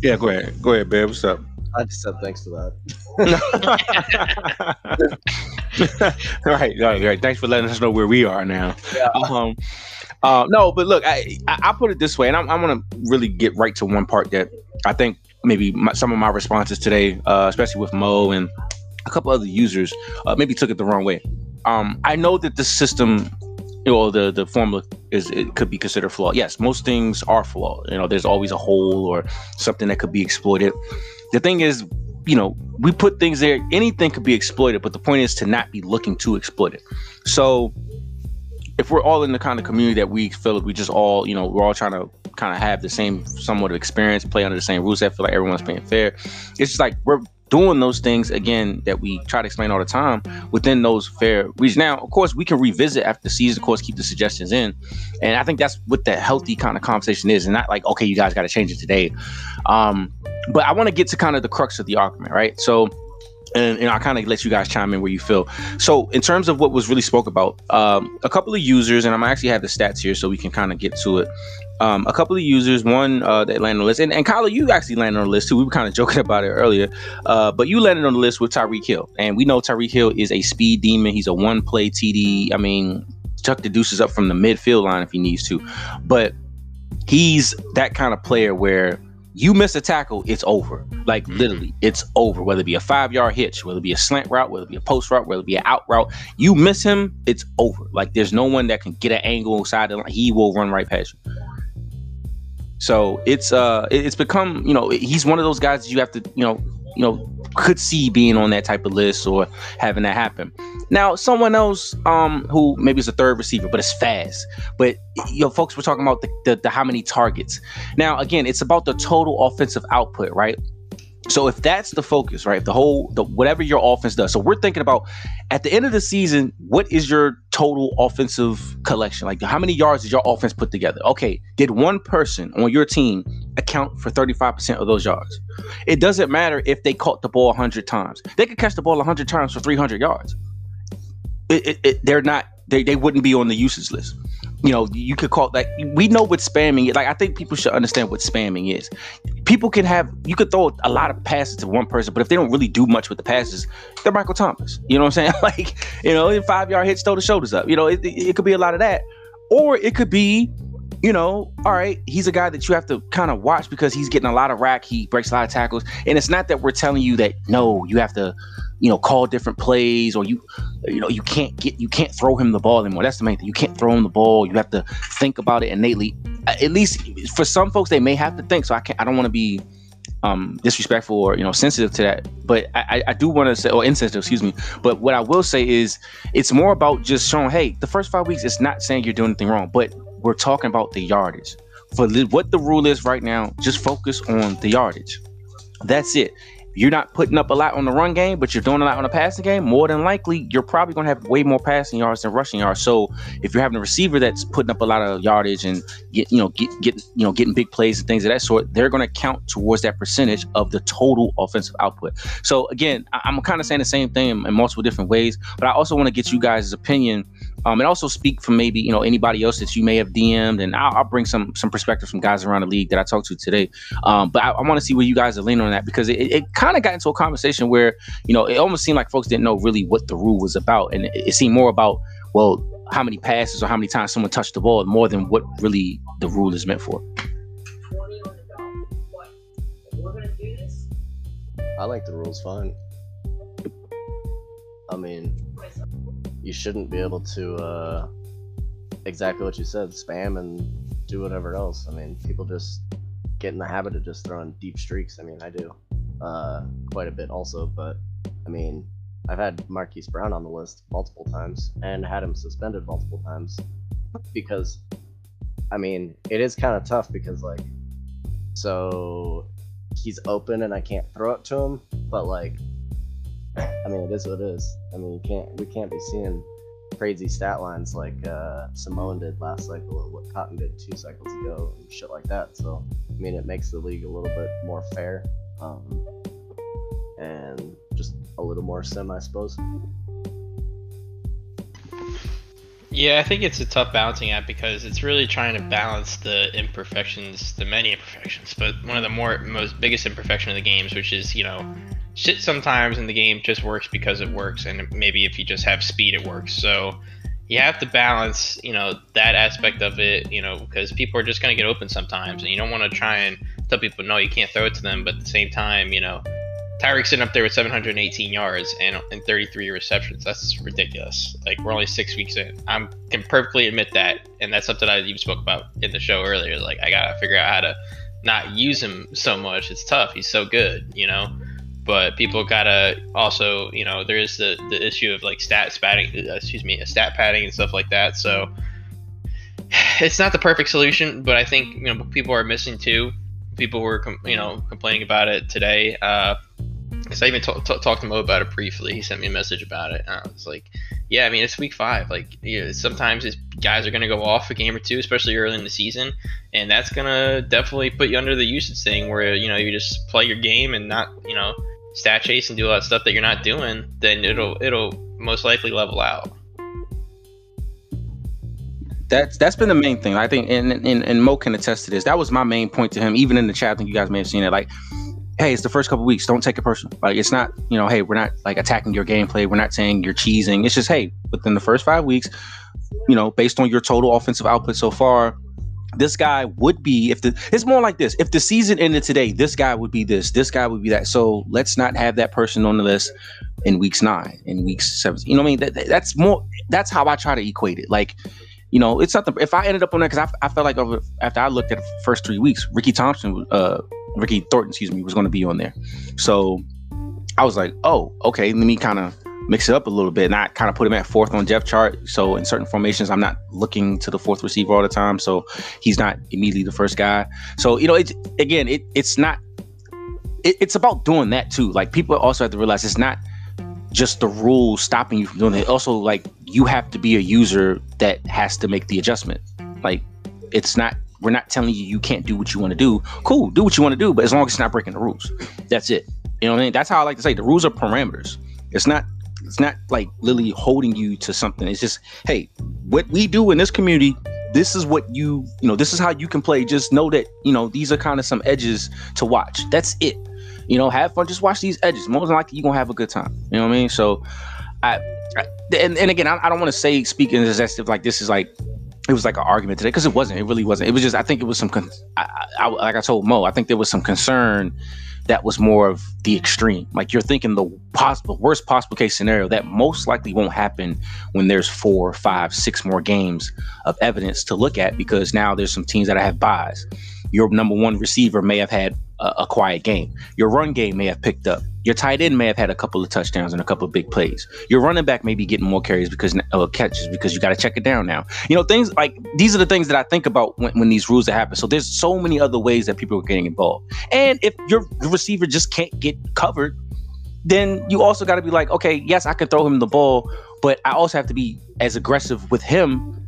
yeah, go ahead. Go ahead, babe. What's up? I just said thanks to that. *laughs* right, right, right. Thanks for letting us know where we are now. Yeah. Um, uh, no, but look, I, I, put it this way, and I'm, I'm to really get right to one part that I think maybe my, some of my responses today, uh, especially with Mo and a couple other users, uh, maybe took it the wrong way. Um, I know that the system you know, the the formula is it could be considered flawed. Yes, most things are flawed. You know, there's always a hole or something that could be exploited the thing is, you know, we put things there, anything could be exploited, but the point is to not be looking to exploit it. So if we're all in the kind of community that we feel like we just all, you know, we're all trying to kind of have the same somewhat of experience, play under the same rules, I feel like everyone's playing fair. It's just like we're doing those things again that we try to explain all the time within those fair regions. Now, of course, we can revisit after the season, of course, keep the suggestions in. And I think that's what the healthy kind of conversation is, and not like, okay, you guys got to change it today. Um, but I want to get to kind of the crux of the argument, right? So and, and I'll kind of let you guys chime in where you feel. So, in terms of what was really spoke about, um, a couple of users, and I'm actually have the stats here so we can kind of get to it. Um, a couple of users, one uh, that landed on the list, and, and Kylo, you actually landed on the list too. We were kind of joking *laughs* about it earlier, uh, but you landed on the list with Tyreek Hill, and we know Tyreek Hill is a speed demon. He's a one-play TD. I mean, chuck the deuces up from the midfield line if he needs to, but he's that kind of player where you miss a tackle, it's over. Like mm-hmm. literally, it's over. Whether it be a five yard hitch, whether it be a slant route, whether it be a post route, whether it be an out route, you miss him, it's over. Like there's no one that can get an angle side of the line. He will run right past you. So it's uh it's become, you know, he's one of those guys you have to, you know, you know, could see being on that type of list or having that happen. Now, someone else um, who maybe is a third receiver, but it's fast. But you know, folks were talking about the, the, the how many targets. Now, again, it's about the total offensive output, right? So if that's the focus, right? The whole the whatever your offense does. So we're thinking about at the end of the season, what is your total offensive collection? Like how many yards did your offense put together? Okay, did one person on your team account for 35% of those yards? It doesn't matter if they caught the ball 100 times. They could catch the ball 100 times for 300 yards. It, it, it, they're not they, they wouldn't be on the usage list. you know, you could call like we know what spamming is. Like I think people should understand what spamming is. People can have you could throw a lot of passes to one person, but if they don't really do much with the passes, they're Michael Thomas. You know what I'm saying? *laughs* like, you know, in five yard hits, throw the shoulders up. You know, it, it could be a lot of that. Or it could be, you know, all right, he's a guy that you have to kind of watch because he's getting a lot of rack. He breaks a lot of tackles. And it's not that we're telling you that no, you have to you know, call different plays or you, you know, you can't get, you can't throw him the ball anymore. That's the main thing. You can't throw him the ball. You have to think about it innately. At least for some folks, they may have to think. So I can't, I don't want to be um, disrespectful or, you know, sensitive to that. But I, I do want to say, or insensitive, excuse me. But what I will say is it's more about just showing, hey, the first five weeks, it's not saying you're doing anything wrong, but we're talking about the yardage. For what the rule is right now, just focus on the yardage. That's it you're not putting up a lot on the run game, but you're doing a lot on the passing game, more than likely you're probably going to have way more passing yards than rushing yards. So if you're having a receiver that's putting up a lot of yardage and get you know get get you know getting big plays and things of that sort, they're going to count towards that percentage of the total offensive output. So again, I- am kind of saying the same thing in, in multiple different ways, but I also want to get you guys' opinion um, and also speak for maybe you know anybody else that you may have DM'd, and I'll, I'll bring some some perspective from guys around the league that I talked to today. Um, but I, I want to see where you guys are leaning on that because it, it kind of got into a conversation where you know it almost seemed like folks didn't know really what the rule was about, and it, it seemed more about well how many passes or how many times someone touched the ball more than what really the rule is meant for. I like the rules fine. I mean, you shouldn't be able to uh, exactly what you said, spam and do whatever else. I mean, people just get in the habit of just throwing deep streaks. I mean, I do uh, quite a bit also, but I mean, I've had Marquise Brown on the list multiple times and had him suspended multiple times because, I mean, it is kind of tough because like, so he's open and I can't throw it to him, but like I mean, it is what it is. I mean, you can't we can't be seeing crazy stat lines like uh, Simone did last cycle or what Cotton did two cycles ago and shit like that. So, I mean, it makes the league a little bit more fair um, and just a little more sim, I suppose. Yeah, I think it's a tough balancing act because it's really trying to balance the imperfections, the many imperfections, but one of the more most biggest imperfection of the games, which is you know shit sometimes in the game just works because it works, and maybe if you just have speed, it works. So you have to balance, you know, that aspect of it, you know, because people are just going to get open sometimes, and you don't want to try and tell people no, you can't throw it to them, but at the same time, you know, Tyreek's sitting up there with 718 yards and, and 33 receptions. That's ridiculous. Like we're only six weeks in. I can perfectly admit that, and that's something I even spoke about in the show earlier. Like I gotta figure out how to not use him so much. It's tough. He's so good, you know but people gotta also you know there is the the issue of like stat padding uh, excuse me stat padding and stuff like that so *sighs* it's not the perfect solution but i think you know people are missing too people were you know complaining about it today uh because I even t- t- talked to Mo about it briefly. He sent me a message about it. I was like, "Yeah, I mean, it's week five. Like, you know, sometimes guys are to go off a game or two, especially early in the season, and that's to definitely put you under the usage thing where you know you just play your game and not, you know, stat chase and do all that stuff that you're not doing, then it'll it'll most likely level out. That's that's been the main thing. I think, and and, and Mo can attest to this. That was my main point to him, even in the chat. I think you guys may have seen it. Like, hey, it's the first couple weeks. Don't take it personal. Like, it's not, you know, hey, we're not like attacking your gameplay. We're not saying you're cheesing. It's just, hey, within the first five weeks, you know, based on your total offensive output so far, this guy would be if the it's more like this if the season ended today this guy would be this this guy would be that. So let's not have that person on the list in weeks nine in weeks seven you know what i mean? That, that's more that's how i try to equate it. Like you know it's not the if i ended up on there because I, I felt like over after i looked at the first three weeks ricky thompson uh ricky thornton excuse me was going to be on there. So i was like oh okay let me kind of mix it up a little bit. And I kind of put him at fourth on depth chart. So in certain formations, I'm not looking to the fourth receiver all the time. So he's not immediately the first guy. So you know, it's again, it it's not. It, it's about doing that too. Like people also have to realize it's not just the rules stopping you from doing it. Also, like you have to be a user that has to make the adjustment. Like it's not. We're not telling you you can't do what you want to do. Cool, do what you want to do, but as long as it's not breaking the rules, that's it. You know what I mean? That's how I like to say the rules are parameters. It's not it's not like Lily holding you to something. It's just, hey, what we do in this community, this is what you you know this is how you can play. Just know that you know these are kind of some edges to watch. That's it. You know, have fun. Just watch these edges. Most likely, you're gonna have a good time. You know what I mean? So, I, I and, and again, I, I don't want to say speaking as if like this is like it was like an argument today because it wasn't. It really wasn't. It was just I think it was some. Con- I, I, like I told Mo, I think there was some concern that was more of the extreme. Like you're thinking the possible worst possible case scenario that most likely won't happen when there's four, five, six more games of evidence to look at because now there's some teams that have buys. Your number one receiver may have had a, quiet game. Your run game may have picked up. Your tight end may have had a couple of touchdowns and a couple of big plays. Your running back may be getting more carries because uh, catches because you got to check it down now. You know things like these are the things that I think about when, when these rules that happen. So there's so many other ways that people are getting involved. And if your receiver just can't get covered, then you also got to be like, okay, yes, I can throw him the ball, but I also have to be as aggressive with him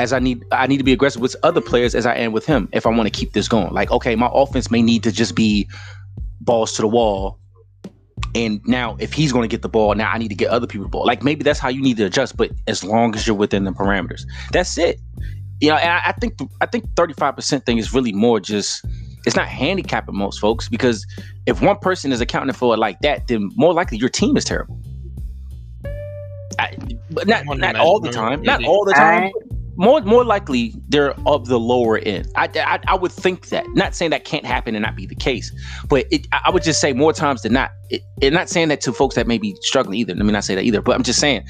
as I need I need to be aggressive with other players as I am with him if I want to keep this going. Like, okay, my offense may need to just be balls to the wall. And now if he's going to get the ball, now I need to get other people the ball. Like maybe that's how you need to adjust, but as long as you're within the parameters. That's it. You know, and I, I think I think 35% thing is really more just it's not handicapping most folks because if one person is accounting for it like that, then more likely your team is terrible. I, but not not all the time, not all the time more more likely they're of the lower end. I, I, I would think that. Not saying that can't happen and not be the case, but it, I would just say more times than not. It, and not saying that to folks that may be struggling either. Let me not say that either. But I'm just saying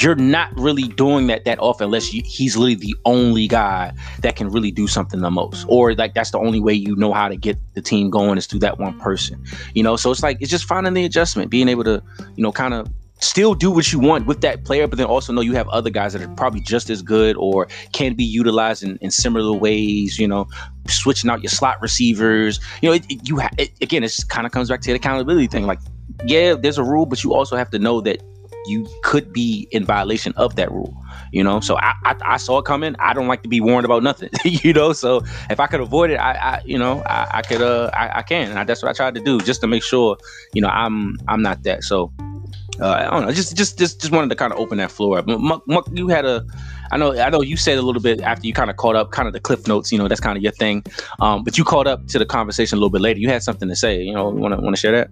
you're not really doing that that often unless you, he's literally the only guy that can really do something the most, or like that's the only way you know how to get the team going is through that one person. You know, so it's like it's just finding the adjustment, being able to you know kind of still do what you want with that player, but then also know you have other guys that are probably just as good or can be utilized in, in similar ways. You know, switching out your slot receivers. You know, it, it, you ha- it, again, it kind of comes back to the accountability thing. Like, yeah, there's a rule, but you also have to know that you could be in violation of that rule. You know, so I, I, I saw it coming. I don't like to be warned about nothing. *laughs* you know, so if I could avoid it, I, I you know, I, I could, uh, I, I can. And that's what I tried to do, just to make sure, you know, I'm, I'm not that. So uh, I don't know. Just, just, just, just wanted to kind of open that floor up. Muk, Muk, you had a, I know, I know you said a little bit after you kind of caught up, kind of the cliff notes. You know, that's kind of your thing. Um, but you caught up to the conversation a little bit later. You had something to say. You know, want to want to share that?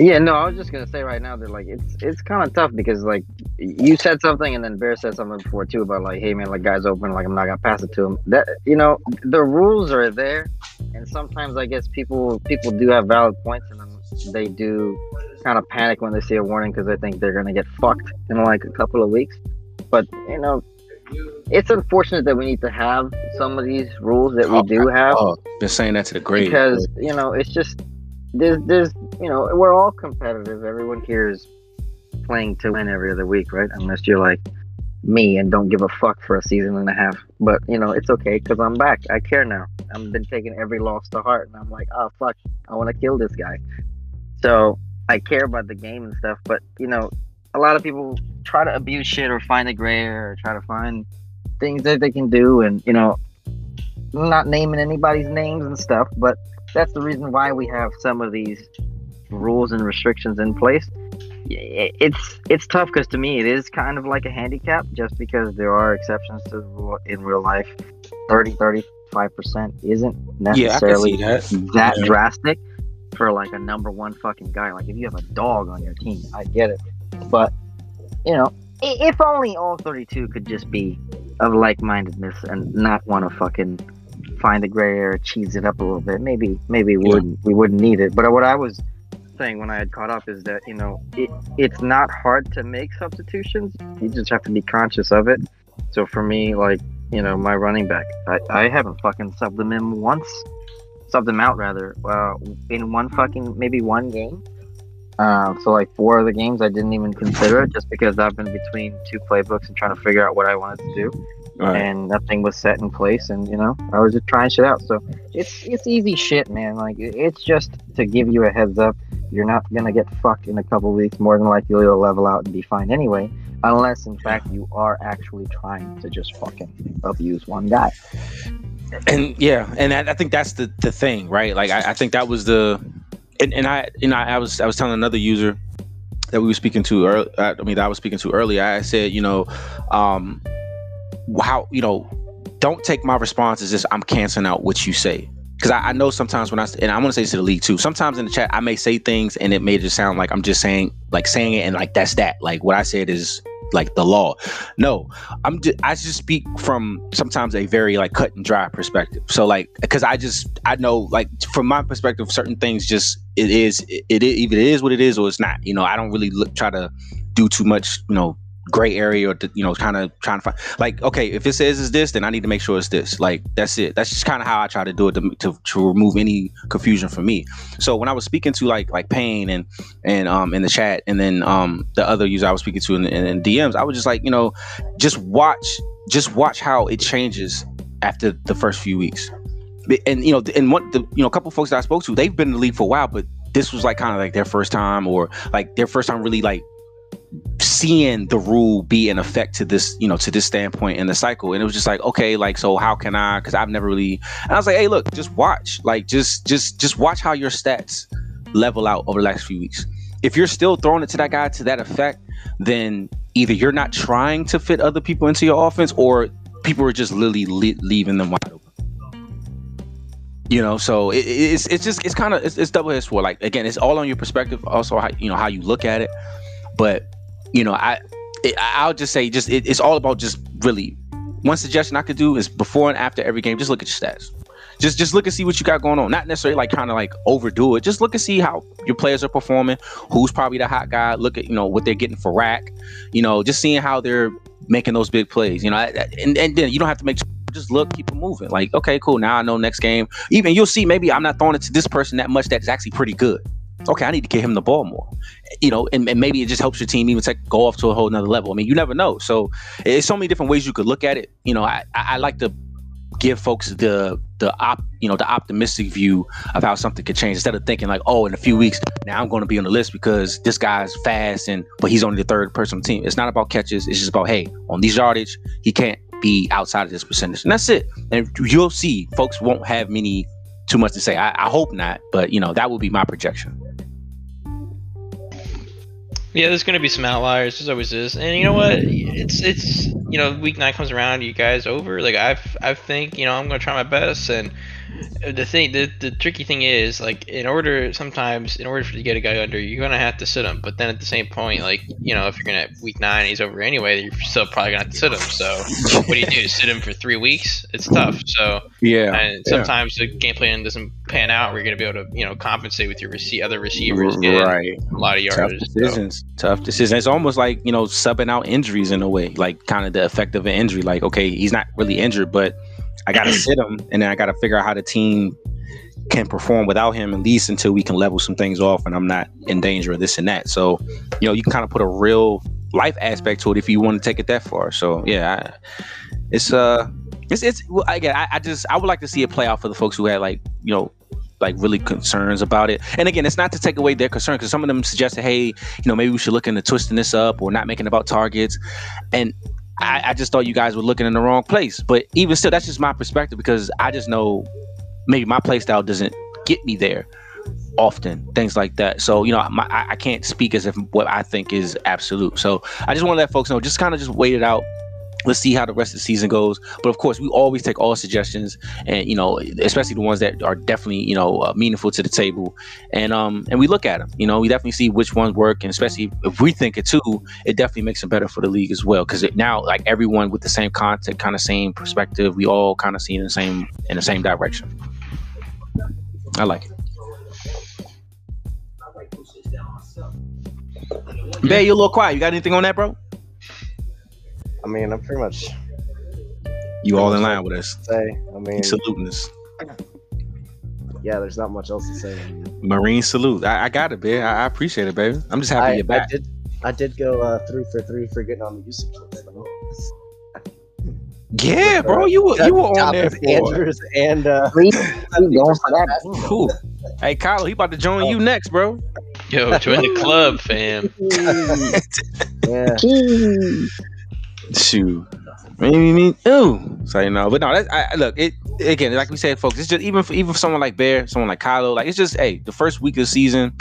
Yeah, no, I was just gonna say right now that like it's it's kind of tough because like you said something and then Bear said something before too about like, hey man, like guys open, like I'm not gonna pass it to him. That you know, the rules are there, and sometimes I guess people people do have valid points, and they do kind of panic when they see a warning because they think they're gonna get fucked in like a couple of weeks. But you know, it's unfortunate that we need to have some of these rules that we oh, do have. Oh, been saying that to the grave because you know it's just there's there's you know we're all competitive. Everyone here is playing to win every other week, right? Unless you're like me and don't give a fuck for a season and a half. But you know it's okay because I'm back. I care now. I've been taking every loss to heart, and I'm like, oh fuck, I want to kill this guy. So I care about the game and stuff, but you know, a lot of people try to abuse shit or find the gray area or try to find things that they can do, and you know, not naming anybody's names and stuff, but that's the reason why we have some of these rules and restrictions in place. It's it's tough because to me it is kind of like a handicap just because there are exceptions to the rule in real life. 30 35% isn't necessarily yeah, that, that yeah. drastic for like a number one fucking guy. Like if you have a dog on your team, I get it. But you know, if only all 32 could just be of like-mindedness and not want to fucking find the gray area, cheese it up a little bit. Maybe maybe we yeah. wouldn't we wouldn't need it. But what I was saying when I had caught up is that you know it it's not hard to make substitutions. You just have to be conscious of it. So for me, like you know, my running back, I, I haven't fucking subbed him in once sub them out rather uh, in one fucking maybe one game. Uh, so like four of the games I didn't even consider it just because I've been between two playbooks and trying to figure out what I wanted to do, right. and nothing was set in place. And you know I was just trying shit out. So it's it's easy shit, man. Like it's just to give you a heads up. You're not gonna get fucked in a couple weeks. More than likely you'll level out and be fine anyway, unless in fact you are actually trying to just fucking abuse one guy and yeah, and I, I, think that's the the thing, right? Like I, I think that was the, and, and I you know I was I was telling another user that we were speaking to early, I mean that I was speaking to earlier. I said you know, um, how you know don't take my response as just I'm canceling out what you say because I, I, know sometimes when I and I want to say this to the league too. Sometimes in the chat I may say things and it may just sound like I'm just saying like saying it and like that's that. Like what I said is like the law. No, I'm just I just speak from sometimes a very like cut and dry perspective. So like because I just I know like from my perspective, certain things just it is it, it either it is what it is or it's not. You know, I don't really look try to do too much. You know gray area or you know kind of trying to find like okay if it says it's this then i need to make sure it's this. Like that's it. That's just kind of how i try to do it to, to, to remove any confusion for me. So when i was speaking to like like pain and and um in the chat and then um the other user i was speaking to in, in, in dms i was just like you know just watch just watch how it changes after the first few weeks. And you know and what the you know a couple folks that i spoke to they've been in the league for a while but this was like kind of like their first time or like their first time really like seeing the rule be in effect to this, you know, to this standpoint in the cycle. And it was just like, okay, like, so how can I? Because I've never really. And I was like, hey, look, just watch, like, just, just, just watch how your stats level out over the last few weeks. If you're still throwing it to that guy to that effect, then either you're not trying to fit other people into your offense, or people are just literally le- leaving them wide open. You know, so it, it's it's just it's kind of it's, it's double edged sword. Like again, it's all on your perspective. Also, how you know how you look at it. But you know, I it, I'll just say just it, it's all about just really one suggestion I could do is before and after every game, just look at your stats. Just just look and see what you got going on. Not necessarily like kind of like overdo it. Just look and see how your players are performing. Who's probably the hot guy? Look at you know what they're getting for rack. You know, just seeing how they're making those big plays. You know, and and then you don't have to make just look, keep it moving. Like, okay, cool. Now I know next game. Even you'll see maybe I'm not throwing it to this person that much that's actually pretty good okay, I need to get him the ball more. You know, and, and maybe it just helps your team even take go off to a whole nother level. I mean, you never know. So it's so many different ways you could look at it. You know, I, I like to give folks the the op you know the optimistic view of how something could change instead of thinking like oh in a few weeks now i'm going to be on the list because this guy's fast and but he's only the third person on the team it's not about catches it's just about hey on these yardage he can't be outside of this percentage and that's it and you'll see folks won't have many too much to say i, I hope not but you know that would be my projection yeah, there's gonna be some outliers. There's always is, and you know what? It's it's you know, week nine comes around, you guys over. Like I've I think you know I'm gonna try my best, and the thing the, the tricky thing is like in order sometimes in order for to get a guy under you're gonna have to sit him. But then at the same point like you know if you're gonna week nine he's over anyway you're still probably gonna have to sit him. So what do you do? Sit him for three weeks? It's tough. So yeah. and sometimes yeah. the game plan doesn't pan out we're gonna be able to you know compensate with your rece- other receivers right. a lot of yardage tough decisions so. tough decisions. It's almost like you know subbing out injuries in a way like kind of the effect of an injury. Like okay he's not really injured but I got to *clears throat* sit him, and then I got to figure out how the team can perform without him at least until we can level some things off, and I'm not in danger of this and that. So, you know, you can kind of put a real life aspect to it if you want to take it that far. So, yeah, I, it's uh, it's it's well, again, I, I just I would like to see it play out for the folks who had like you know like really concerns about it. And again, it's not to take away their concern because some of them suggested, hey, you know, maybe we should look into twisting this up or not making about targets. And I, I just thought you guys were looking in the wrong place. But even still, that's just my perspective because I just know maybe my play style doesn't get me there often things like that. So you know my, I, I can't speak as if what i think is absolute. So i just want to let folks know just kind of just wait it out let's see how the rest of the season goes. But of course we always take all suggestions and you know especially the ones that are definitely you know uh, meaningful to the table. And um and we look at them you know we definitely see which ones work. And especially if we think it too it definitely makes it better for the league as well. Because now like everyone with the same content kind of same perspective we all kind of see in the same in the same direction. I like it. Bay, you're a little quiet. You got anything on that, bro? I mean, I'm pretty much. You all in line with us. Say, I mean, saluting us. Yeah, there's not much else to say. Marine salute. I, I got it, baby. I, I, appreciate it, baby. I'm just happy I, you're back. I did, I did go uh, three for three for getting on the usage list. Though. *laughs* Yeah, bro, you were you were on there for Andrews and uh, *laughs* going for that. Cool. Hey, Kyle, he about to join you next, bro. Yo, join the club, fam. *laughs* yeah. Shoot. Maybe. Ooh. So you know, but no. That's, I, look, it again, like we said, folks. It's just even for even for someone like Bear, someone like Kylo. Like it's just, hey, the first week of the season,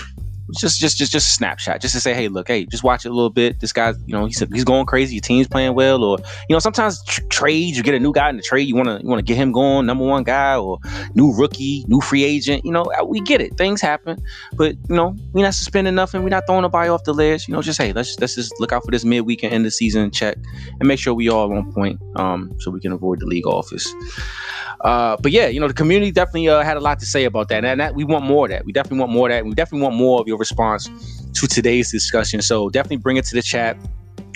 just just just just a snapshot, just to say, hey, look, hey, just watch it a little bit. This guy's, you know, he's he's going crazy. Your team's playing well, or you know, sometimes tr- trades you get a new guy in the trade, you want to you want to get him going, number one guy, or new rookie, new free agent. You know, uh, we get it. Things happen, but you know, we're not suspending nothing. We're not throwing nobody off the ledge. You know, just hey, let's let's just look out for this midweek and end the season check, and make sure we all on point, um, so we can avoid the league office. Uh, but yeah, you know, the community definitely uh, had a lot to say about that, and that we want more of that. We definitely want more of that. We definitely want more of your response to today's discussion. So definitely bring it to the chat.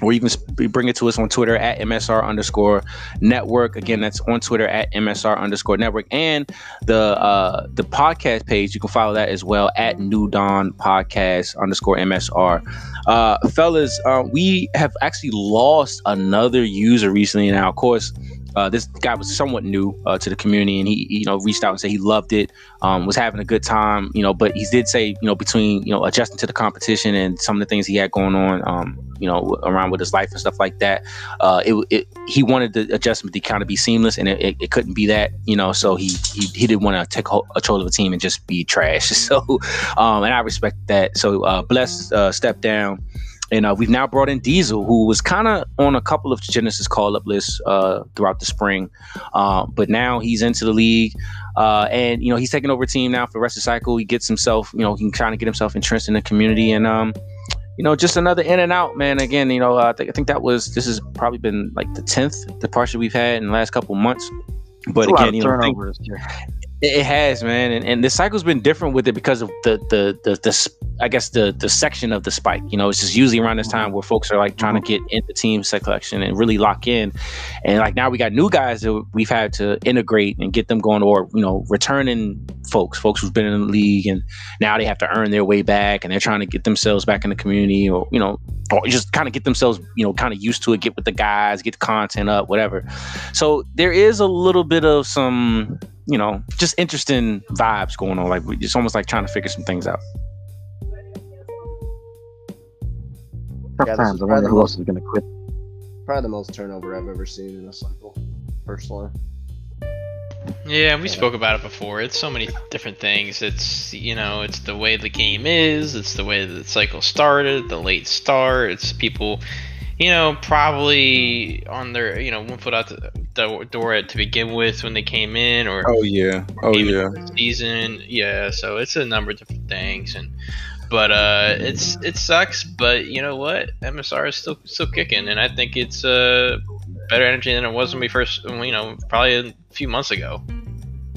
Or you can bring it to us on Twitter at MSR underscore network. Again, that's on Twitter at MSR underscore network. And the uh, the podcast page, you can follow that as well at New Dawn Podcast underscore MSR. Uh, fellas, uh, we have actually lost another user recently. Now, of course, uh, this guy was somewhat new uh, to the community, and he, you know, reached out and said he loved it, um, was having a good time, you know. But he did say, you know, between you know adjusting to the competition and some of the things he had going on, um, you know, around with his life and stuff like that, uh, it, it, he wanted the adjustment to kind of be seamless, and it, it, it couldn't be that, you know. So he he, he didn't want to take control of a team and just be trash. *laughs* So, um, and I respect that. So, uh, bless uh, step down. And uh, we've now brought in Diesel, who was kind of on a couple of Genesis call up lists uh, throughout the spring. Uh, but now he's into the league. Uh, and, you know, he's taking over a team now for the rest of the cycle. He gets himself, you know, he can trying to get himself entrenched in the community. And, um, you know, just another in and out, man. Again, you know, I think, I think that was, this has probably been like the 10th departure we've had in the last couple months. But again, you know, turnovers. It has, man, and, and the cycle's been different with it because of the the the, the I guess the the section of the spike. You know, it's just usually around this time where folks are like trying to get in the team selection and really lock in. And like now we got new guys that we've had to integrate and get them going, or you know, returning folks, folks who've been in the league, and now they have to earn their way back, and they're trying to get themselves back in the community, or you know, or just kind of get themselves, you know, kind of used to it, get with the guys, get the content up, whatever. So there is a little bit of some you know, just interesting vibes going on. Like it's almost like trying to figure some things out. yeah, times. I wonder who else is going to quit. Probably the most turnover I've ever seen in a cycle, personally. Yeah, we spoke about it before. It's so many different things. It's you know, it's the way the game is. It's the way the cycle started, the late start. It's people you know, probably on their, you know, one foot out the, the door to begin with when they came in, or oh yeah, oh yeah, season, yeah. So it's a number of different things, and but uh, it's it sucks. But you know what, MSR is still still kicking, and I think it's uh better energy than it was when we first, you know, probably a few months ago.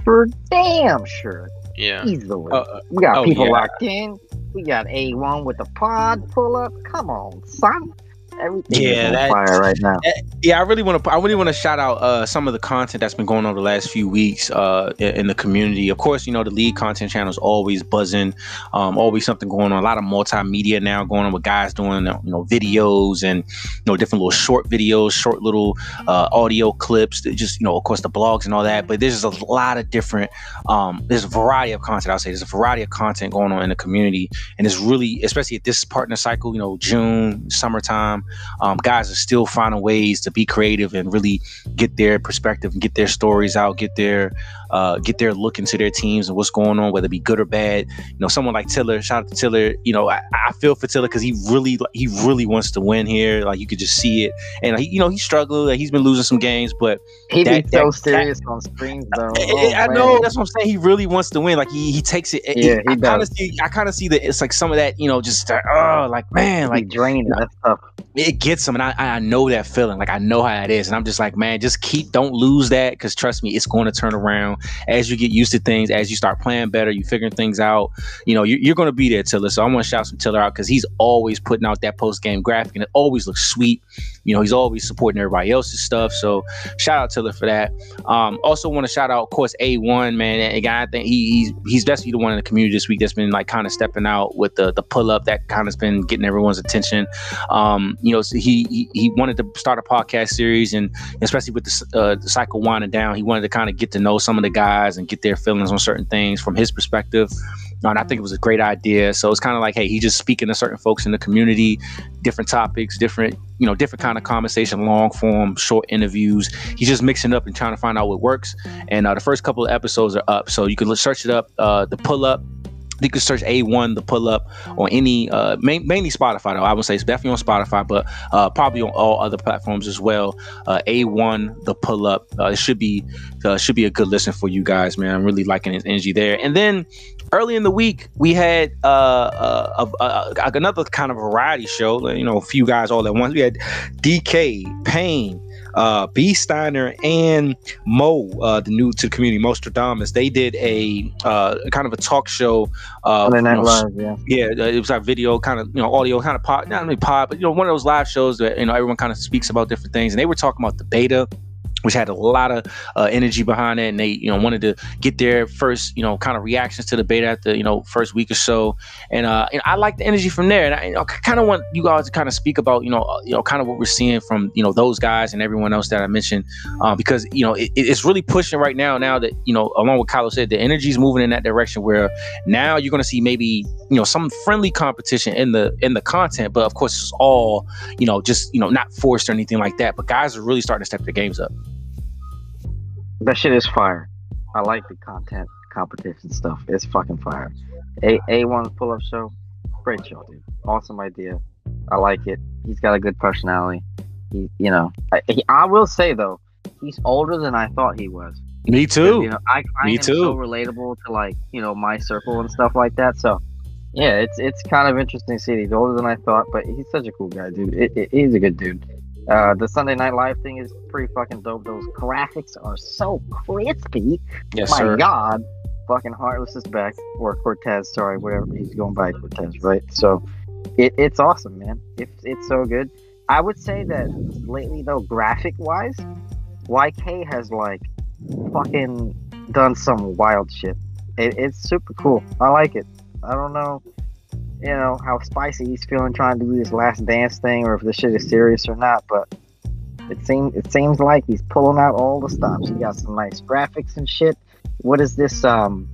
For damn sure. Yeah. Easily. Uh, uh we got oh, people yeah. locked in. We got A1 with the pod pull up. Come on, son. Everything yeah, is on fire right now. Eh, yeah, I really want to. I really want to shout out uh, some of the content that's been going on the last few weeks uh, in the community. Of course, you know the lead content channel is always buzzing. Um, always something going on. A lot of multimedia now going on with guys doing you know videos and you know different little short videos, short little uh, audio clips. Just you know, of course, the blogs and all that. But there's just a lot of different. Um, there's a variety of content. I'll say there's a variety of content going on in the community, and it's really, especially at this partner cycle. You know, June, summertime um, guys are still finding ways to be creative and really get their perspective and get their stories out, get their uh, get their look into their teams and what's going on, whether it be good or bad. You know, someone like Tiller, shout out to Tiller. You know, I, I feel for Tiller because he really he really wants to win here. Like you could just see it, and he, you know he struggled. Like, he's been losing some games, but he be so that, serious that, on screens though. Oh, I, know that's what I'm saying. He really wants to win. Like he, he takes it. Yeah, he, I kind of see. I kind of see that it's like some of that. You know, just oh, like man, like draining. That's tough. It gets him, and I I know that feeling. Like I know how it is, and I'm just like, man, just keep don't lose that because trust me, it's going to turn around as you get used to things, as you start playing better, you figuring things out. You know, you're, you're going to be there, Tiller. So I want to shout some Tiller out because he's always putting out that post game graphic, and it always looks sweet. You know, he's always supporting everybody else's stuff. So shout out Tiller for that. Um, also want to shout out, of course, A1 man. Again, I think he, he's he's definitely the one in the community this week that's been like kind of stepping out with the the pull up that kind of's been getting everyone's attention. Um, you know, so he, he, he wanted to start a podcast series, and especially with the, uh, the cycle winding down, he wanted to kind of get to know some of the guys and get their feelings on certain things from his perspective. And I think it was a great idea. So it's kind of like, hey, he's just speaking to certain folks in the community, different topics, different, you know, different kind of conversation, long form, short interviews. He's just mixing up and trying to find out what works. And uh, the first couple of episodes are up, so you can search it up. Uh, the pull up you can search A1 the pull up on any uh main, mainly Spotify though. I would say it's definitely on Spotify, but uh probably on all other platforms as well. Uh A1 the pull up. Uh, it should be uh, should be a good listen for you guys, man. I'm really liking his energy there. And then early in the week we had uh, uh, another kind of variety show. You know, a few guys all at once. We had DK, Pain, uh, B. Steiner and Mo, uh, the new to the community, Mostradamus, they did a uh, kind of a talk show. Uh, you know, live, yeah. Yeah, uh, it was like video, kind of, you know, audio, kind of pod, not only pod, but, you know, one of those live shows that, you know, everyone kind of speaks about different things. And they were talking about the beta which had a lot of uh, energy behind it, and they you know wanted to get their first you know kind of reactions to the beta after you know first week or so, and uh, know, I like the energy from there, and I know, kind of want you guys to kind of speak about you know uh, you know kind of what we're seeing from you know those guys and everyone else that I mentioned, uh, because you know it, it's really pushing right now. Now that you know, along with Kylo said, the energy is moving in that direction where now you're going to see maybe you know some friendly competition in the in the content, but of course it's all you know just you know not forced or anything like that. But guys are really starting to step their games up. That shit is fire. I like the content competition stuff. It's fucking fire. A A one pull up show, great show, dude. Awesome idea. I like it. He's got a good personality. He, you know, I, he, I will say though, he's older than I thought he was. Me too. You know, I find Me him too. so relatable to like you know my circle and stuff like that. So yeah, it's it's kind of interesting to see. he's older than I thought, but he's such a cool guy, dude. It, it, he's a good dude. Uh, the Sunday Night Live thing is pretty fucking dope. Those graphics are so crispy. Yes, My sir. God, fucking Heartless is back, or Cortez. Sorry, whatever he's going by Cortez, right? So, it, it's awesome, man. It's it's so good. I would say that lately, though, graphic wise, YK has like fucking done some wild shit. It, it's super cool. I like it. I don't know you know, how spicy he's feeling trying to do this last dance thing or if this shit is serious or not, but it seems it seems like he's pulling out all the stops. He got some nice graphics and shit. What is this um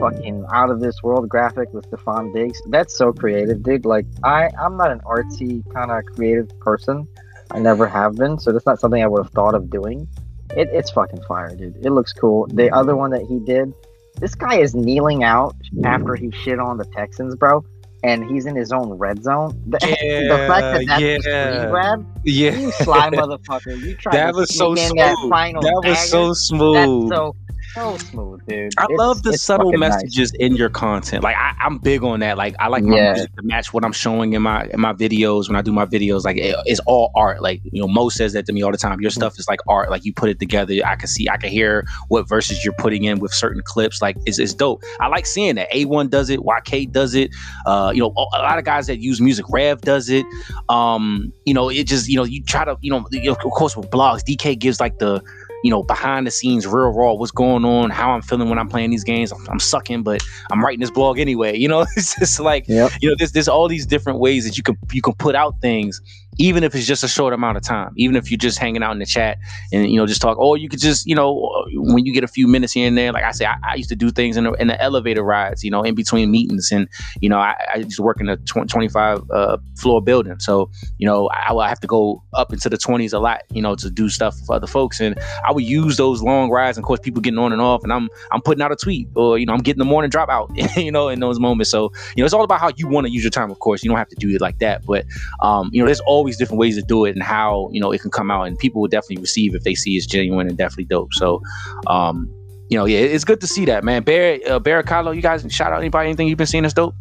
fucking out of this world graphic with Stefon Diggs? That's so creative, dude. Like I I'm not an artsy kind of creative person. I never have been, so that's not something I would have thought of doing. It, it's fucking fire, dude. It looks cool. The other one that he did, this guy is kneeling out after he shit on the Texans, bro and he's in his own red zone. The, *laughs* yeah, the fact that that's yeah, the screen grab, yeah, you sly *laughs* motherfucker. You tried that to was so smooth. That, final that was so smooth. That's so so smooth, dude. I It's- love the subtle fucking nice. messages in your content. Like I, I'm big on that. Like I like my Yeah. music to match what I'm showing in my in my videos when I do my videos. Like it- it's all art. Like you know, Mo says that to me all the time. Your stuff is like art. Like you put it together. I can see, I can hear what verses you're putting in with certain clips. Like it's, it's dope. I like seeing that. A1 does it. YK does it. Uh, you know, a lot of guys that use music. Rev does it. Um, you know, it just you know you try to you know you know, of course with blogs, DK gives like the you know, behind the scenes, real raw, what's going on, how I'm feeling when I'm playing these games. I'm, I'm sucking, but I'm writing this blog anyway. You know, *laughs* it's just like Yep. you know, there's there's all these different ways that you can you can put out things, even if it's just a short amount of time. Even if you're just hanging out in the chat and you know just talk, or you could just you know when you get a few minutes here and there. Like I say, I, I used to do things in the, in the elevator rides, you know, in between meetings, and you know, I, I used to work in a tw- 25 uh, floor building, so you know, I, I have to go up into the 20s a lot, you know, to do stuff for other folks, and I would use those long rides, and of course, people getting on and off, and I'm I'm putting out a tweet, or you know, I'm getting the morning drop out, you know, in those moments. So you know, it's all about how you want to use your time. Of course, you don't have to do it like that, but um, you know, there's always different ways to do it, and how you know it can come out, and people will definitely receive if they see it's genuine and definitely dope. So, um, you know, yeah, it's good to see that, man. Bear, uh, Bear, Kylo, you guys shout out anybody, anything you've been seeing that's dope.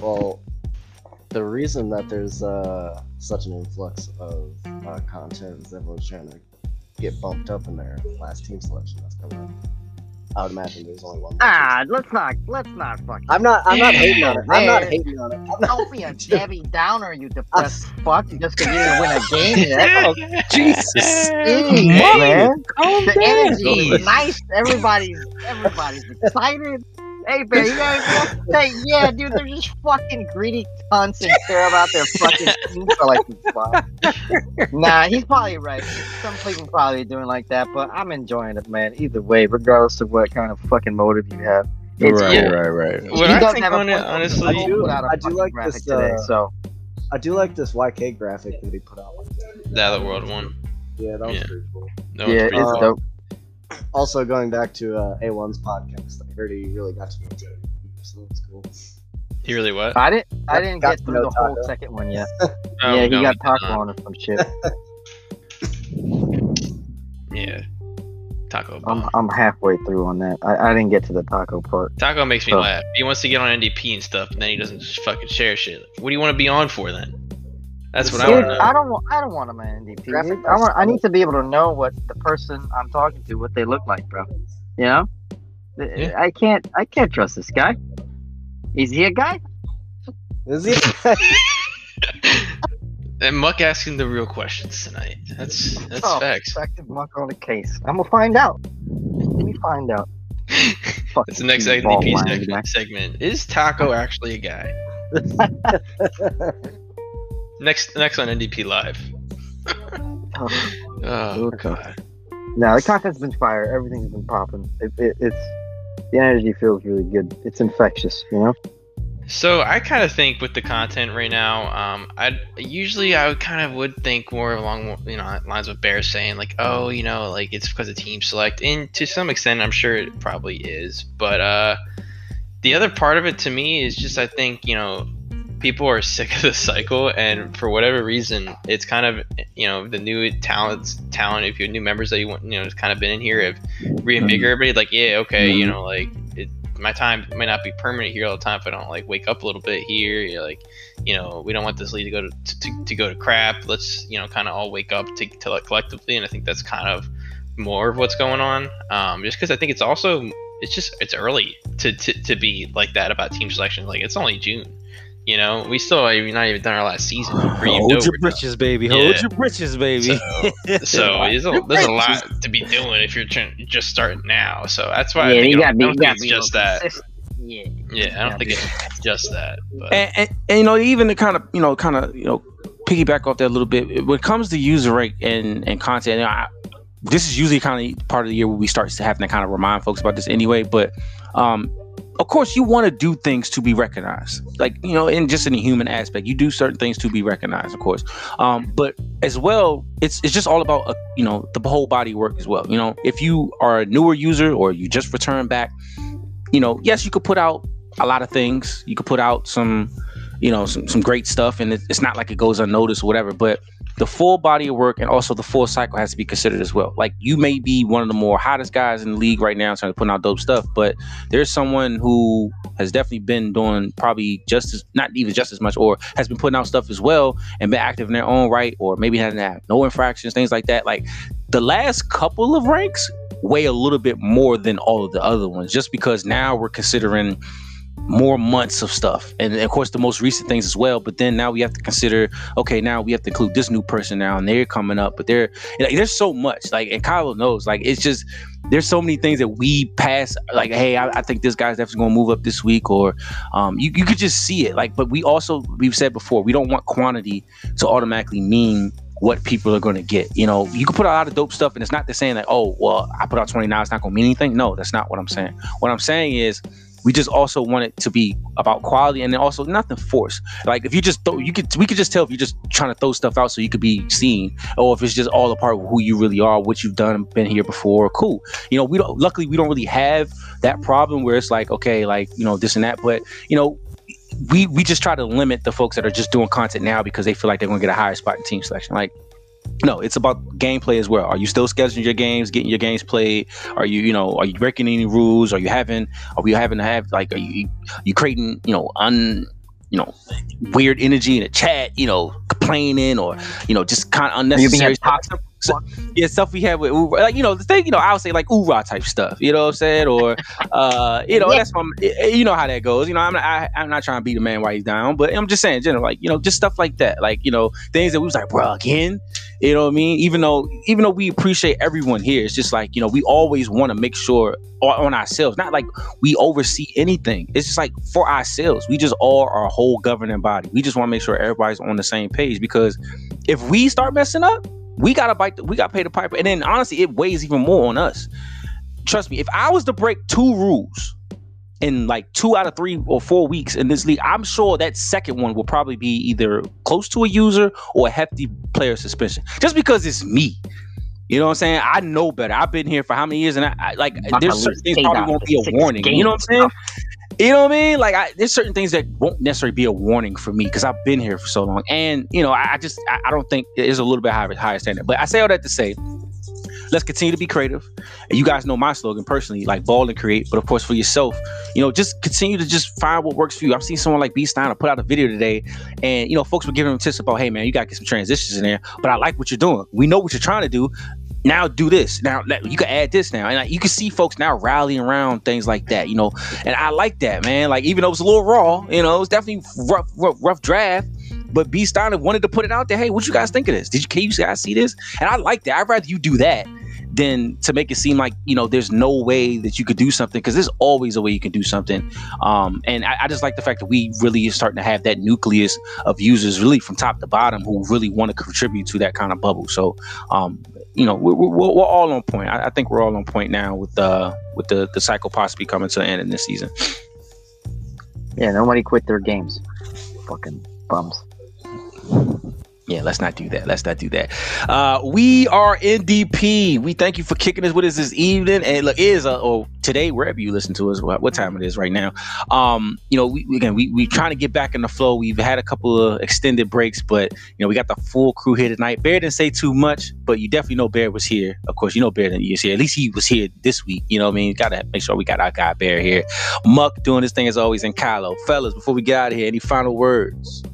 Well, the reason that there's uh, such an influx of uh, content is everyone's trying to get bumped up in their last team selection that's coming up. I would imagine there's only one. Ah, let's not let's not fucking. I'm not. I'm not hating on it. I'm not hating on it. I'm not, Don't be a Debbie Downer, you depressed *laughs* fuck. Just because you didn't win a game yet. *laughs* Oh, Jesus, Jeez, man. The energy is nice. Everybody's everybody's excited. Hey, man, you guys, hey, yeah, dude, they're just fucking greedy cunts and care about their fucking team for like this Nah, he's probably right. Some people probably doing like that, but I'm enjoying it, man. Either way, regardless of what kind of fucking motive you have. It's right, cool. right, right. What He I does think have a on it, point. honestly- I do, put out a I do like graphic this, today, uh, so I do like this YK graphic that he put out. The other world one. Yeah, that was Yeah. pretty cool. That yeah, it's cool. dope. Also going back to uh, A1's podcast, I heard he really got to know Joe, so that's cool. He really what? I didn't. I didn't Got get to through know the whole Taco. second one yet. *laughs* Oh, yeah, he no, got taco on or some shit. *laughs* Yeah. Taco. I'm. I'm halfway through on that. I, I didn't get to the taco part. Taco makes me Oh. laugh. He wants to get on NDP and stuff, and then he doesn't just fucking share shit. What do you want to be on for then? That's what I Dude, want. I don't want. I don't want him an NDP. Graphic. I want. I need to be able to know what the person I'm talking to, what they look like, bro. You know, Yeah. I can't. I can't trust this guy. Is he a guy? Is he? *laughs* *laughs* and Muk asking the real questions tonight. That's that's Oh, facts. Effective Muk on the case. I'm gonna find out. Let me find out. *laughs* Fuck That's the next you, NDP segment, guy. segment. Is Taco actually a guy? Next next on NDP Live. *laughs* Oh, Oh god. No, the content's been fire. Everything's been popping. It, it, it's the energy feels really good. It's infectious, you know. So I kind of think with the content right now, um, I usually I would kind of would think more along you know lines of Bear saying like, oh, you know, like it's because of team select, and to some extent, I'm sure it probably is. But uh, the other part of it to me is just I think you know people are sick of the cycle, and for whatever reason, it's kind of you know the new talents, talent. If you new members that you want, you know, it's kind of been in here, have reinvigorated everybody. Like, yeah, okay, you know, like it, my time might not be permanent here all the time if I don't like wake up a little bit here. You're like, you know, we don't want this league to go to, to, to go to crap. Let's, you know, kind of all wake up to, to like collectively. And I think that's kind of more of what's going on. Um, just because I think it's also, it's just, it's early to, to, to be like that about team selection. Like, it's only June. You know, we still have not even done our last season. Before Hold your we're done. britches, baby. Yeah. Hold your britches, baby. So *laughs* there's a, there's a lot to be doing if you're trying, just starting now. So that's why I yeah, think you it- gotta be. I don't think gotta it's just that. Yeah. Yeah, I don't think it's just that. But and, and, and you know even to kind of you know kind of you know piggyback off that a little bit when it comes to user rate and and content you know, I, this is usually kind of part of the year where we start to having to kind of remind folks about this anyway but um of course you want to do things to be recognized. Like you know in just in the human aspect you do certain things to be recognized of course. Um but as well it's it's just all about uh, you know the whole body work as well. You know if you are a newer user or you just return back you know yes you could put out a lot of things. You could put out some you know some, some great stuff and it, it's not like it goes unnoticed or whatever but the full body of work and also the full cycle has to be considered as well. Like you may be one of the more hottest guys in the league right now trying to put out dope stuff but there's someone who has definitely been doing probably just as not even just as much or has been putting out stuff as well and been active in their own right or maybe hasn't had no infractions things like that. Like the last couple of ranks weigh a little bit more than all of the other ones just because now we're considering more months of stuff and of course the most recent things as well but then now we have to consider okay now we have to include this new person now and they're coming up but they're like, there's so much like and Kyle knows like it's just there's so many things that we pass like hey I, I think this guy's definitely gonna move up this week or um you, you could just see it like but we also we've said before we don't want quantity to automatically mean what people are going to get. You know, you can put out a lot of dope stuff, and it's not the saying that, oh, well, I put out 29, it's not going to mean anything. No, that's not what I'm saying. What I'm saying is, we just also want it to be about quality and then also nothing forced. Like if you just throw, you could we could just tell if you're just trying to throw stuff out so you could be seen, or if it's just all a part of who you really are, what you've done, been here before. Cool. You know, we don't. Luckily, we don't really have that problem where it's like, okay, like you know this and that. But you know, we we just try to limit the folks that are just doing content now because they feel like they're going to get a higher spot in team selection. Like, no, it's about gameplay as well. Are you still scheduling your games, getting your games played? Are you, you know, are you breaking any rules? Are you having, are we having to have like, are you, you creating, you know, un, you know, weird energy in the chat, you know, complaining or, you know, just kind of Are you unnecessary toxic? So, yeah, stuff we have with Ura, like you know the thing, you know, I would say like Ura type stuff, you know what I'm saying, or uh, you know, Yeah. that's what I'm, eh, you know how that goes. You know, I'm not, I, I'm not trying to beat a man while he's down, but I'm just saying, general, like you know, just stuff like that, like you know, things that we was like, bro, again, you know what I mean? Even though, even though we appreciate everyone here, it's just like you know, we always want to make sure on, ourselves, not like we oversee anything. It's just like for ourselves, we just all are a whole governing body. We just want to make sure everybody's on the same page because if we start messing up we gotta bite the, we gotta pay the piper and then honestly it weighs even more on us trust me if i was to break two rules in like two out of three or four weeks in this league i'm sure that second one will probably be either close to a user or a hefty player suspension just because it's me You know what I'm saying? I know better. I've been here for how many years, and I, I like there's certain things probably won't be a warning. You know what I'm saying? You know what I mean? Like, I, there's certain things that won't necessarily be a warning for me because I've been here for so long, and you know, I, I just I, I, don't think it's a little bit higher higher standard. But I say all that to say, let's continue to be creative. And you guys know my slogan personally, like ball and create. But of course, for yourself, you know, just continue to just find what works for you. I've seen someone like B Steiner put out a video today, and you know, folks were giving him tips about, hey man, you gotta get some transitions in there. But I like what you're doing. We know what you're trying to do now do this. Now you can add this now. And you can see folks now rallying around things like that you know. And i like that man. Like even though it's a little raw you know it's definitely rough rough, rough draft. But b. Steiner wanted to put it out there. Hey what you guys think of this? Did you can you guys see this? And i like that. I'd rather you do that than to make it seem like you know there's no way that you could do something because there's always a way you can do something. Um, and I, I, just like the fact that we really are starting to have that nucleus of users really from top to bottom who really want to contribute to that kind of bubble. So um, you know we're, we're, we're all on point. I, I, think we're all on point now with uh with the the cycle possibly coming to an end in this season. Yeah nobody quit their games. Fucking bums yeah, let's not do that. Let's not do that. Uh, we are NDP. We thank you for kicking us with us this evening. And look, is uh, or today, wherever you listen to us, what, time it is right now. Um, you know, we again we we trying to get back in the flow. We've had a couple of extended breaks, but you know, we got the full crew here tonight. Bear didn't say too much, but you definitely know Bear was here. Of course, you know Bear didn't here. At least he was here this week. You know what I mean? Gotta make sure we got our guy Bear here. Muk doing his thing as always, and Kylo. Fellas, before we get out of here, any final words?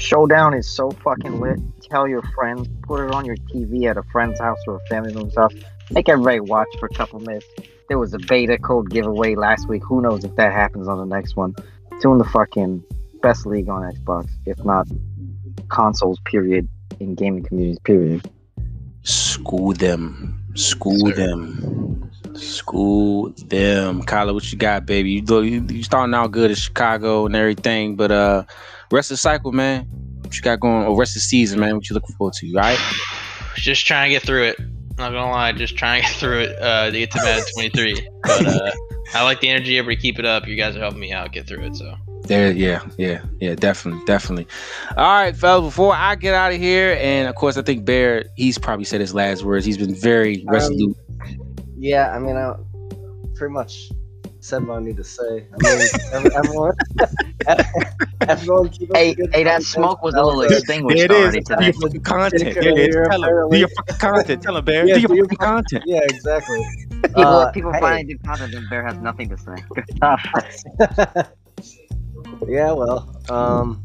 Showdown is so fucking lit. Tell your friends, put it on your TV at a friend's house or a family member's house. Make everybody watch for a couple minutes. There was a beta code giveaway last week. Who knows if that happens on the next one? Doing the fucking best league on Xbox, if not consoles, period, in gaming communities, period. School them. School yes, them. School them. Kylo, what you got, baby? You, you you starting out good at Chicago and everything, but uh rest of the cycle, man. What you got going? Or rest of the season, man. What you looking forward to? Right? Just trying to get through it. Not gonna lie, just trying to get through it uh, to get to Madden *laughs* 23. But uh, I like the energy. Everybody keep it up. You guys are helping me out get through it. So. There, yeah, yeah, yeah, definitely, definitely. All right, fellas. Before I get out of here, and of course, I think Bear, he's probably said his last words. He's been very um, resolute. Um, yeah, I mean, I pretty much said what I need to say. I mean, everyone, *laughs* everyone keep hey, hey, that smoke was a little extinguished it already is. Do your fucking content. Yeah, yeah, tell him. Do your fucking content. Tell him, Bear. Yeah, do your do fucking content. Yeah, exactly. People, uh, people hey. finally do content, and Bear has nothing to say. Good stuff. *laughs* yeah, well, um,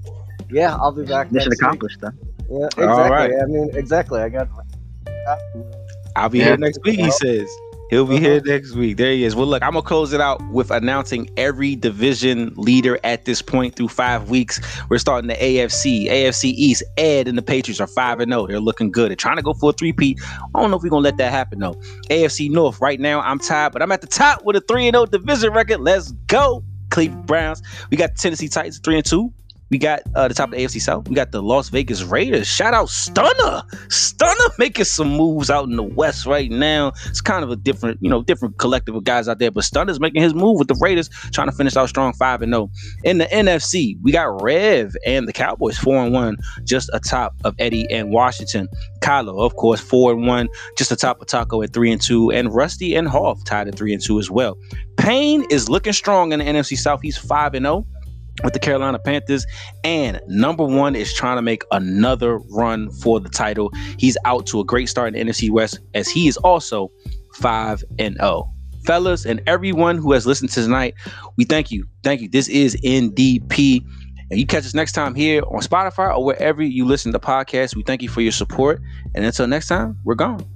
yeah, I'll be back. Mission accomplished, then. Yeah, exactly. All right. I mean, exactly. I got. I'll be yeah. here next week. He says. He'll be here uh-huh. next week. There he is. Well, look, I'm gonna close it out with announcing every division leader at this point through five weeks. We're starting the AFC, AFC East. Ed and the Patriots are five and zero. Oh. They're looking good. They're trying to go for a three-peat. I don't know if we're gonna let that happen though. AFC North. Right now, I'm tied, but I'm at the top with a three and zero oh division record. Let's go, Cleveland Browns. We got Tennessee Titans three and two. We got uh, the top of the AFC South. We got the Las Vegas Raiders. Shout out Stunner. Stunner making some moves out in the West right now. It's kind of a different, you know, different collective of guys out there. But Stunner's making his move with the Raiders, trying to finish out strong 5 and 0. In the NFC, we got Rev and the Cowboys 4 and 1, just atop of Eddie and Washington. Kylo, of course, 4 and 1, just atop of Taco at 3 and 2. And Rusty and Hof tied at 3 and 2 as well. Payne is looking strong in the NFC South. He's 5 and 0 with the Carolina Panthers. And number one is trying to make another run for the title. He's out to a great start in the NFC West as he is also 5 and 0. Fellas and everyone who has listened to tonight, we thank you. Thank you. This is NDP. And you catch us next time here on Spotify or wherever you listen to podcasts. We thank you for your support. And until next time, we're gone.